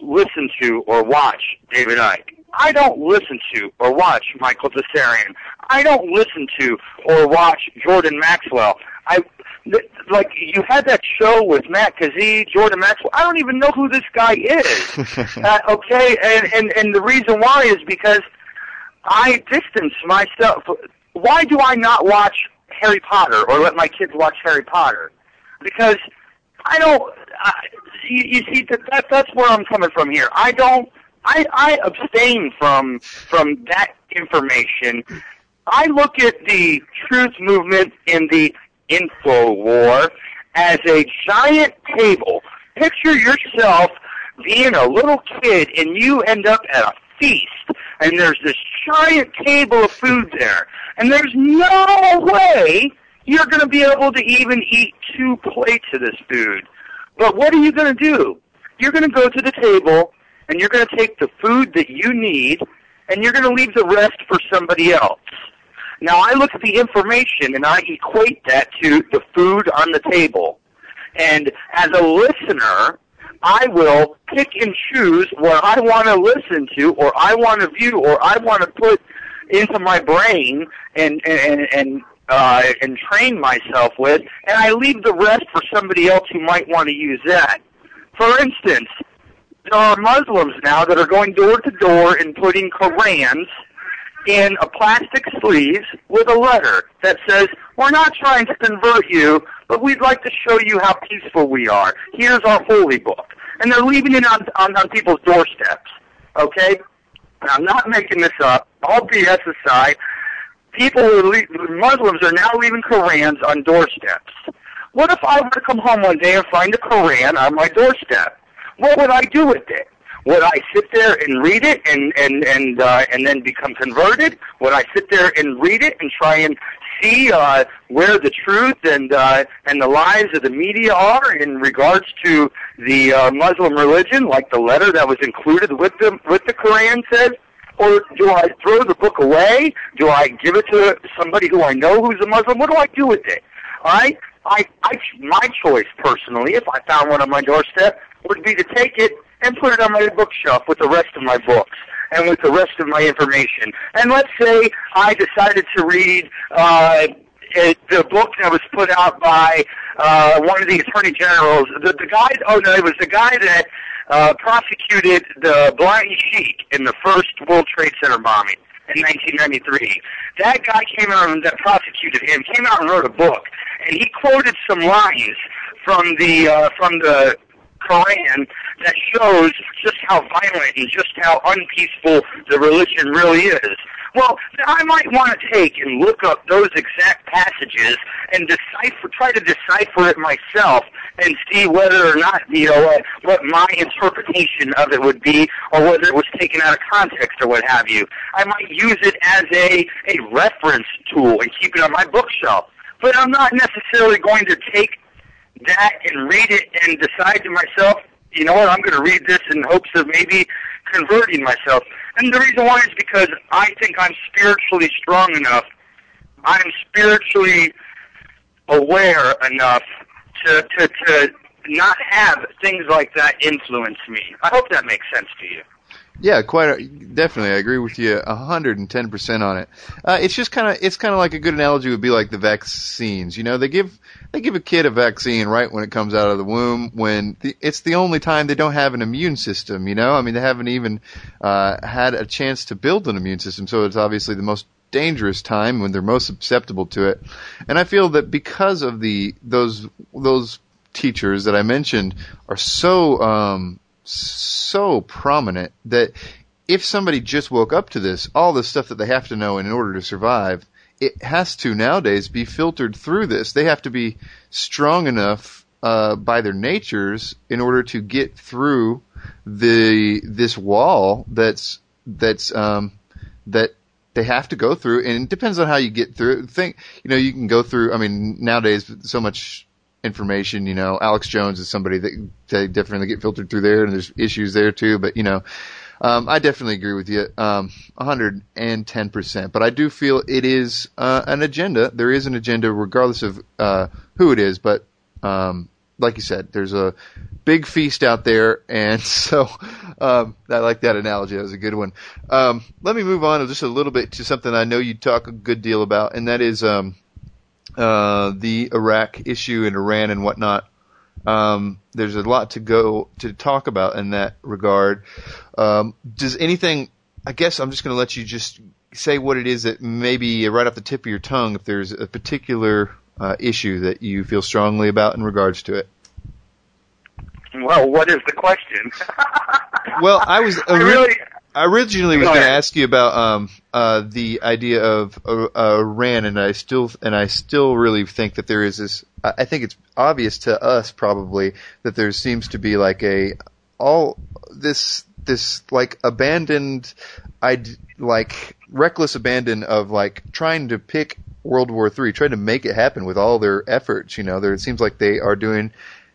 listen to or watch David Icke. I don't listen to or watch Michael Tsarion. I don't listen to or watch Jordan Maxwell. I th- like you had that show with Matt Kazee, Jordan Maxwell. I don't even know who this guy is. uh, okay, and and and the reason why is because I distance myself. Why do I not watch Harry Potter or let my kids watch Harry Potter? Because I don't. I, you, you see, that, that that's where I'm coming from here. I don't. I I abstain from from that information. I look at the truth movement in the info war as a giant table. Picture yourself being a little kid and you end up at a feast and there's this giant table of food there and there's no way you're going to be able to even eat two plates of this food. But what are you going to do? You're going to go to the table and you're going to take the food that you need and you're going to leave the rest for somebody else. Now I look at the information and I equate that to the food on the table. And as a listener, I will pick and choose what I want to listen to or I want to view or I want to put into my brain and and and uh, and train myself with, and I leave the rest for somebody else who might want to use that. For instance, there are Muslims now that are going door to door and putting Korans in a plastic sleeve with a letter that says, we're not trying to convert you, but we'd like to show you how peaceful we are. Here's our holy book. And they're leaving it on, on, on people's doorsteps. Okay? And I'm not making this up. All BS aside, people Muslims are now leaving Korans on doorsteps. What if I were to come home one day and find a Koran on my doorstep? What would I do with it? Would I sit there and read it and and and uh, and then become converted? Would I sit there and read it and try and see uh, where the truth and uh, and the lies of the media are in regards to the uh, Muslim religion, like the letter that was included with the with the Quran said? Or do I throw the book away? Do I give it to somebody who I know who's a Muslim? What do I do with it? I I, I my choice personally, if I found one on my doorstep, would be to take it and put it on my bookshelf with the rest of my books and with the rest of my information. And let's say I decided to read uh, it, the book that was put out by uh, one of the attorney generals. The, the guy, oh no, it was the guy that uh, prosecuted the Blind Sheik in the first World Trade Center bombing in 1993. That guy came out and that prosecuted him came out and wrote a book, and he quoted some lines from the uh, from the Quran that shows just how violent and just how unpeaceful the religion really is. Well, I might want to take and look up those exact passages and decipher, try to decipher it myself and see whether or not, you know, what, what my interpretation of it would be or whether it was taken out of context or what have you. I might use it as a, a reference tool and keep it on my bookshelf. But I'm not necessarily going to take that and read it and decide to myself, you know what, I'm going to read this in hopes of maybe converting myself. And the reason why is because I think I'm spiritually strong enough. I'm spiritually aware enough to, to, to not have things like that influence me. I hope that makes sense to you. Yeah, quite a, definitely. I agree with you hundred and ten percent on it. Uh, it's just kind of it's kind of like a good analogy would be like the vaccines. You know, they give they give a kid a vaccine right when it comes out of the womb when the, it's the only time they don't have an immune system. You know, I mean they haven't even uh, had a chance to build an immune system, so it's obviously the most dangerous time when they're most susceptible to it. And I feel that because of the those those teachers that I mentioned are so um, so prominent that if somebody just woke up to this, all the stuff that they have to know in order to survive, it has to nowadays be filtered through this. They have to be strong enough uh, by their natures in order to get through the this wall that's that's um, that they have to go through, and it depends on how you get through. Think, you know, you can go through. I mean, nowadays so much information. You know, Alex Jones is somebody that they definitely get filtered through there, and there's issues there too. But you know, um, I definitely agree with you, um, 110 percent. But I do feel it is uh, an agenda. There is an agenda, regardless of uh, who it is. But um, like you said, there's a big feast out there, and so um, I like that analogy. That was a good one. Um, let me move on just a little bit to something I know you talk a good deal about, and that is um, uh, the Iraq issue and Iran and whatnot. Um, there's a lot to go to talk about in that regard. Um, does anything? I guess I'm just going to let you just say what it is that maybe right off the tip of your tongue, if there's a particular uh, issue that you feel strongly about in regards to it. Well, what is the question? well, I was I really, I originally was going to ask you about um, uh, the idea of uh, uh, Iran, and I still and I still really think that there is this. I I think it's obvious to us probably that there seems to be like a all this this like abandoned, I'd like reckless abandon of like trying to pick World War Three, trying to make it happen with all their efforts. You know, there it seems like they are doing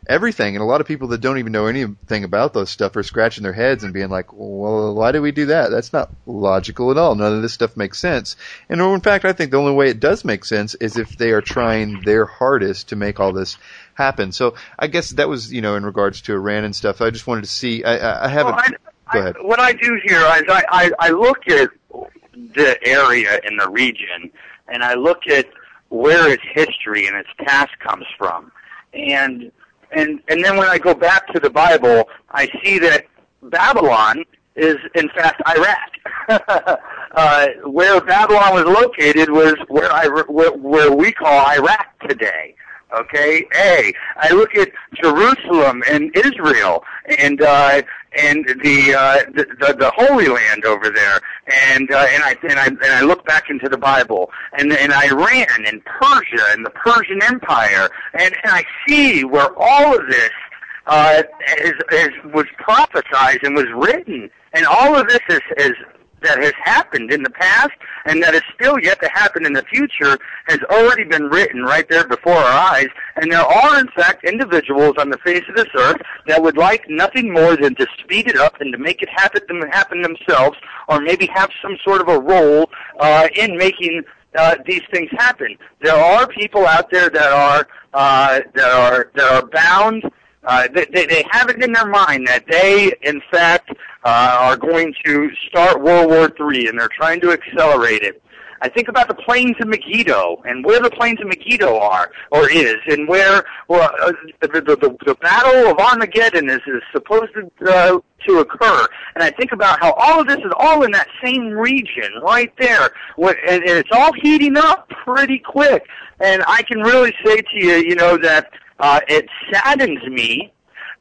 everything. And a lot of people that don't even know anything about those stuff are scratching their heads and being like, well, why do we do that? That's not logical at all. None of this stuff makes sense. And in fact, I think the only way it does make sense is if they are trying their hardest to make all this happen. So I guess that was, you know, in regards to Iran and stuff. I just wanted to see, I, I- I haven't, Well, I, go I- ahead. what I do here is I, I, I look at the area in the region, and I look at where its history and its past comes from, and and and then when I go back to the Bible, I see that Babylon is in fact Iraq. uh, where Babylon was located was where I where, where we call Iraq today. Okay, A. I look at Jerusalem and Israel and uh, and the, uh, the the the Holy Land over there, and uh, and I and I and I look back into the Bible. And and Iran and Persia and the Persian Empire, and and I see where all of this uh, is, is was prophesied and was written, and all of this is is that has happened in the past and that is still yet to happen in the future has already been written right there before our eyes. And there are, in fact, individuals on the face of this earth that would like nothing more than to speed it up and to make it happen, happen themselves, or maybe have some sort of a role uh, in making uh, these things happen. There are people out there that are uh, that are that are bound uh, they, they, have it in their mind that they, in fact, uh, are going to start World War III, and they're trying to accelerate it. I think about the plains of Megiddo and where the plains of Megiddo are or is, and where well, uh, the, the, the, the battle of Armageddon is, is supposed to, uh, to occur. And I think about how all of this is all in that same region right there, and it's all heating up pretty quick. And I can really say to you, you know, that uh, it saddens me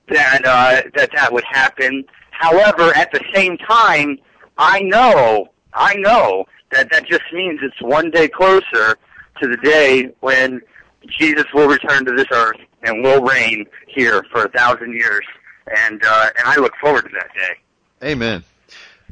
that uh, that that would happen. However, at the same time, I know I know that that just means it's one day closer to the day when Jesus will return to this earth and will reign here for a thousand years. And uh, and I look forward to that day. Amen.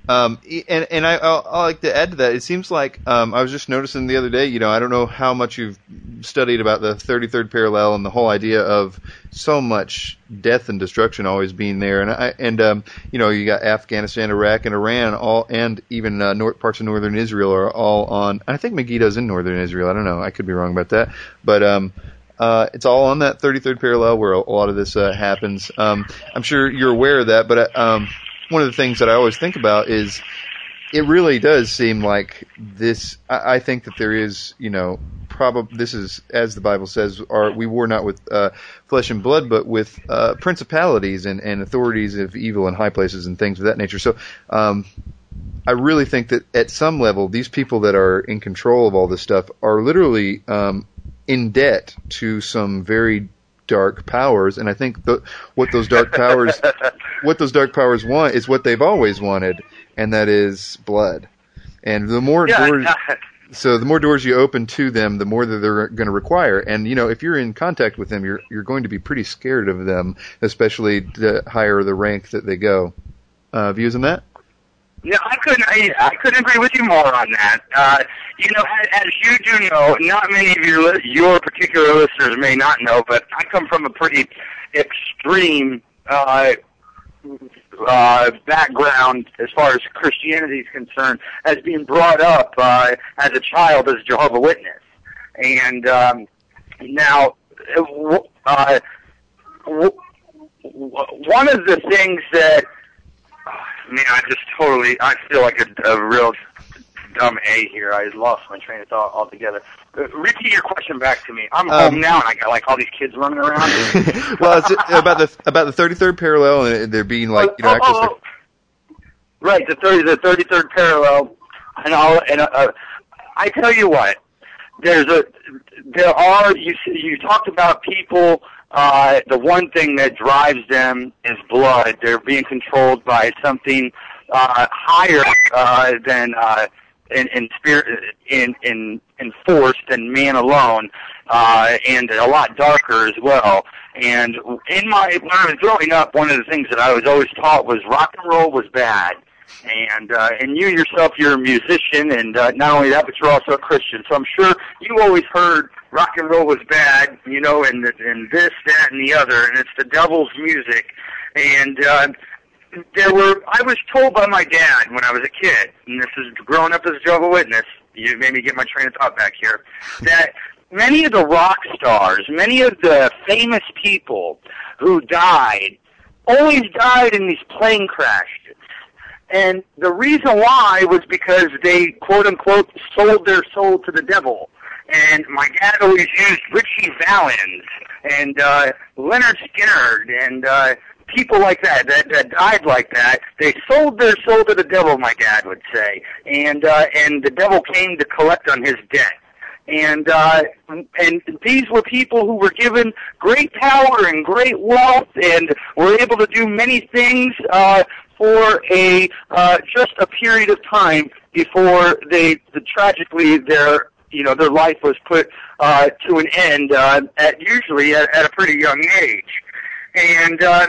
Um, and and I I'll like to add to that. It seems like um, I was just noticing the other day. You know, I don't know how much you've studied about the 33rd parallel and the whole idea of so much death and destruction always being there. And I and um, you know, you got Afghanistan, Iraq, and Iran, all and even uh, north, parts of northern Israel are all on. I think Megiddo's in northern Israel. I don't know. I could be wrong about that, but um, uh, it's all on that 33rd parallel where a lot of this uh, happens. Um, I'm sure you're aware of that, but uh, um, one of the things that I always think about is it really does seem like this. I, I think that there is, you know, probably this is as the Bible says, our, we war not with uh, flesh and blood, but with uh, principalities and, and authorities of evil in high places and things of that nature. So. Um, I really think that at some level, these people that are in control of all this stuff are literally um, in debt to some very dark powers, and I think the, what those dark powers, what those dark powers want is what they've always wanted, and that is blood. And the more Yeah, doors, so the more doors you open to them, the more that they're going to require. And you know, if you're in contact with them, you're you're going to be pretty scared of them, especially the higher the rank that they go. Uh, views on that? No, I couldn't. I, I couldn't agree with you more on that. Uh, you know, as, as you do know, not many of your your particular listeners may not know, but I come from a pretty extreme uh, uh, background as far as Christianity is concerned, as being brought up uh, as a child as a Jehovah Witness, and um, now uh, one of the things that Man, I just totally, I feel like a, a real dumb A here. I lost my train of thought altogether. Uh, repeat your question back to me. I'm Um, home now and I got like all these kids running around. well, it's about the about the 33rd parallel, and there being like you know Oh, oh, oh. Right, the thirty, the thirty-third parallel, and all, and uh, I tell you what, there's a, there are you you talked about people. Uh, the one thing that drives them is blood. They're being controlled by something uh, higher uh, than uh, in, in spirit, in in in force than man alone, uh, and a lot darker as well. And in my when I was growing up, one of the things that I was always taught was rock and roll was bad. And uh, and you yourself, you're a musician, and uh, not only that, but you're also a Christian. So I'm sure you always heard rock and roll was bad, you know, and and this, that, and the other, and it's the devil's music. And uh, there were I was told by my dad when I was a kid, and this is growing up as a Jehovah Witness. You made me get my train of thought back here. That many of the rock stars, many of the famous people who died, always died in these plane crashes. And the reason why was because they quote unquote sold their soul to the devil. And my dad always used Ritchie Valens and uh Lynyrd Skynyrd and uh people like that, that that died like that. They sold their soul to the devil, my dad would say. And uh and the devil came to collect on his debt and uh, and these were people who were given great power and great wealth, and were able to do many things uh, for a uh, just a period of time before they the, tragically their you know their life was put uh, to an end uh, at usually at, at a pretty young age, and. Uh,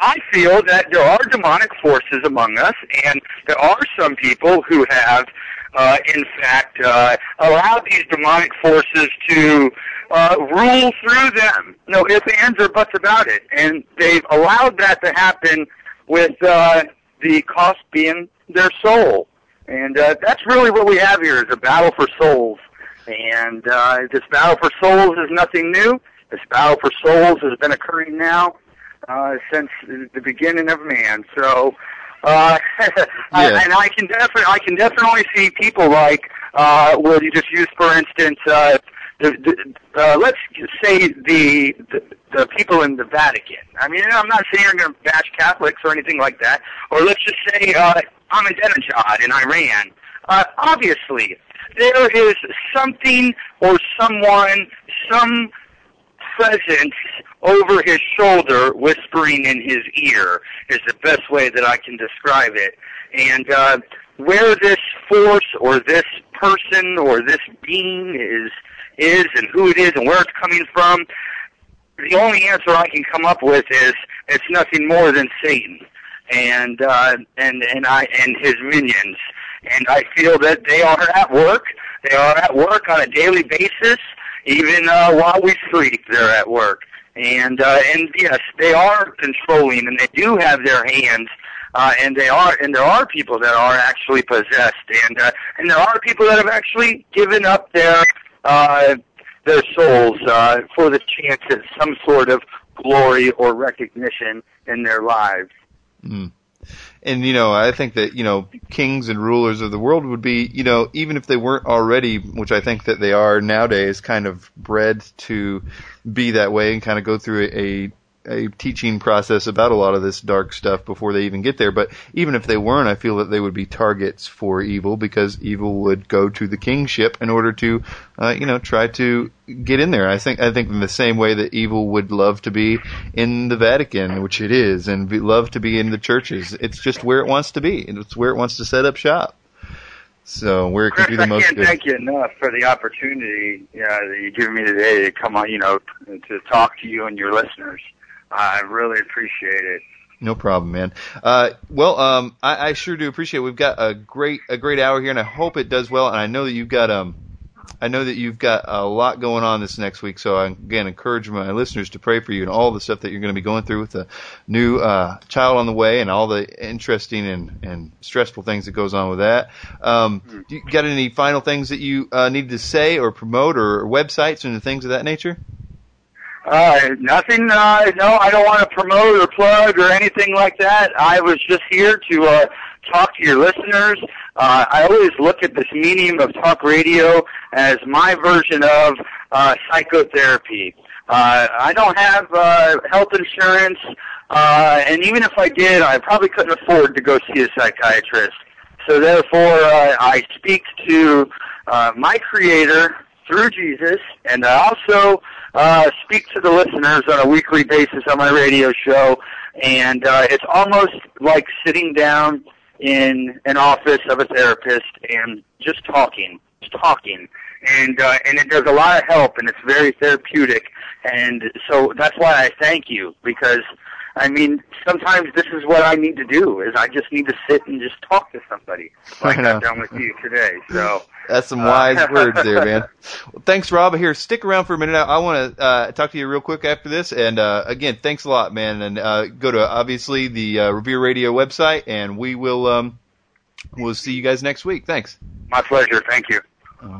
I feel that there are demonic forces among us, and there are some people who have, uh, in fact, uh, allowed these demonic forces to uh, rule through them. No ifs, ands, or buts about it. And they've allowed that to happen with uh, the cost being their soul. And uh, that's really what we have here is a battle for souls. And uh, this battle for souls is nothing new. This battle for souls has been occurring now uh, since the beginning of man. So, uh, I, Yeah. and I can definitely, I can definitely see people like, uh, where you just use, for instance, uh, the, the, uh, let's say the, the the people in the Vatican. I mean, I'm not saying you're going to bash Catholics or anything like that. Or let's just say uh, Ahmadinejad in Iran. Uh, obviously, there is something or someone, some presence over his shoulder whispering in his ear is the best way that I can describe it. And uh, where this force or this person or this being is is and who it is and where it's coming from, the only answer I can come up with is it's nothing more than Satan and uh, and and I and his minions. And I feel that they are at work. They are at work on a daily basis, even uh, while we sleep. They're at work, and uh, and yes, they are controlling, and they do have their hands. Uh, and they are, and there are people that are actually possessed, and uh, and there are people that have actually given up their uh, their souls uh, for the chance at some sort of glory or recognition in their lives. Mm. And you know, I think that you know, kings and rulers of the world would be, you know, even if they weren't already, which I think that they are nowadays, kind of bred to be that way and kind of go through a, a teaching process about a lot of this dark stuff before they even get there. But even if they weren't, I feel that they would be targets for evil because evil would go to the kingship in order to, uh, you know, try to get in there. I think I think in the same way that evil would love to be in the Vatican, which it is, and be, love to be in the churches. It's just where it wants to be, and it's where it wants to set up shop. So where it Chris, can do the I most can't good. thank you enough for the opportunity yeah, that you give me today to come on, you know, to talk to you and your listeners. I really appreciate it. No problem, man. Uh, well, um, I, I sure do appreciate. It. We've got a great a great hour here, and I hope it does well. And I know that you've got um, I know that you've got a lot going on this next week. So I again encourage my listeners to pray for you and all the stuff that you're going to be going through with the new uh, child on the way and all the interesting and, and stressful things that goes on with that. Um, do you got any final things that you uh, need to say or promote or websites and things of that nature? Uh, nothing, uh, no, I don't want to promote or plug or anything like that. I was just here to, uh, talk to your listeners. Uh, I always look at this medium of talk radio as my version of, uh, psychotherapy. Uh, I don't have, uh, health insurance, uh, and even if I did, I probably couldn't afford to go see a psychiatrist. So therefore, uh, I speak to, uh, my creator through Jesus, and I also, uh, speak to the listeners on a weekly basis on my radio show, and uh, it's almost like sitting down in an office of a therapist and just talking, just talking, and uh, and it does a lot of help, and it's very therapeutic, and so that's why I thank you because. I mean, sometimes this is what I need to do. Is I just need to sit and just talk to somebody, like I. I've done with you today. So, That's some Uh, wise words there, man. Well, thanks, Rob. Here, stick around for a minute. I, I want to uh, talk to you real quick after this. And uh, again, thanks a lot, man. And uh, go to obviously the uh, Revere Radio website, and we will um, we'll see you guys next week. Thanks. my pleasure. Thank you. All right.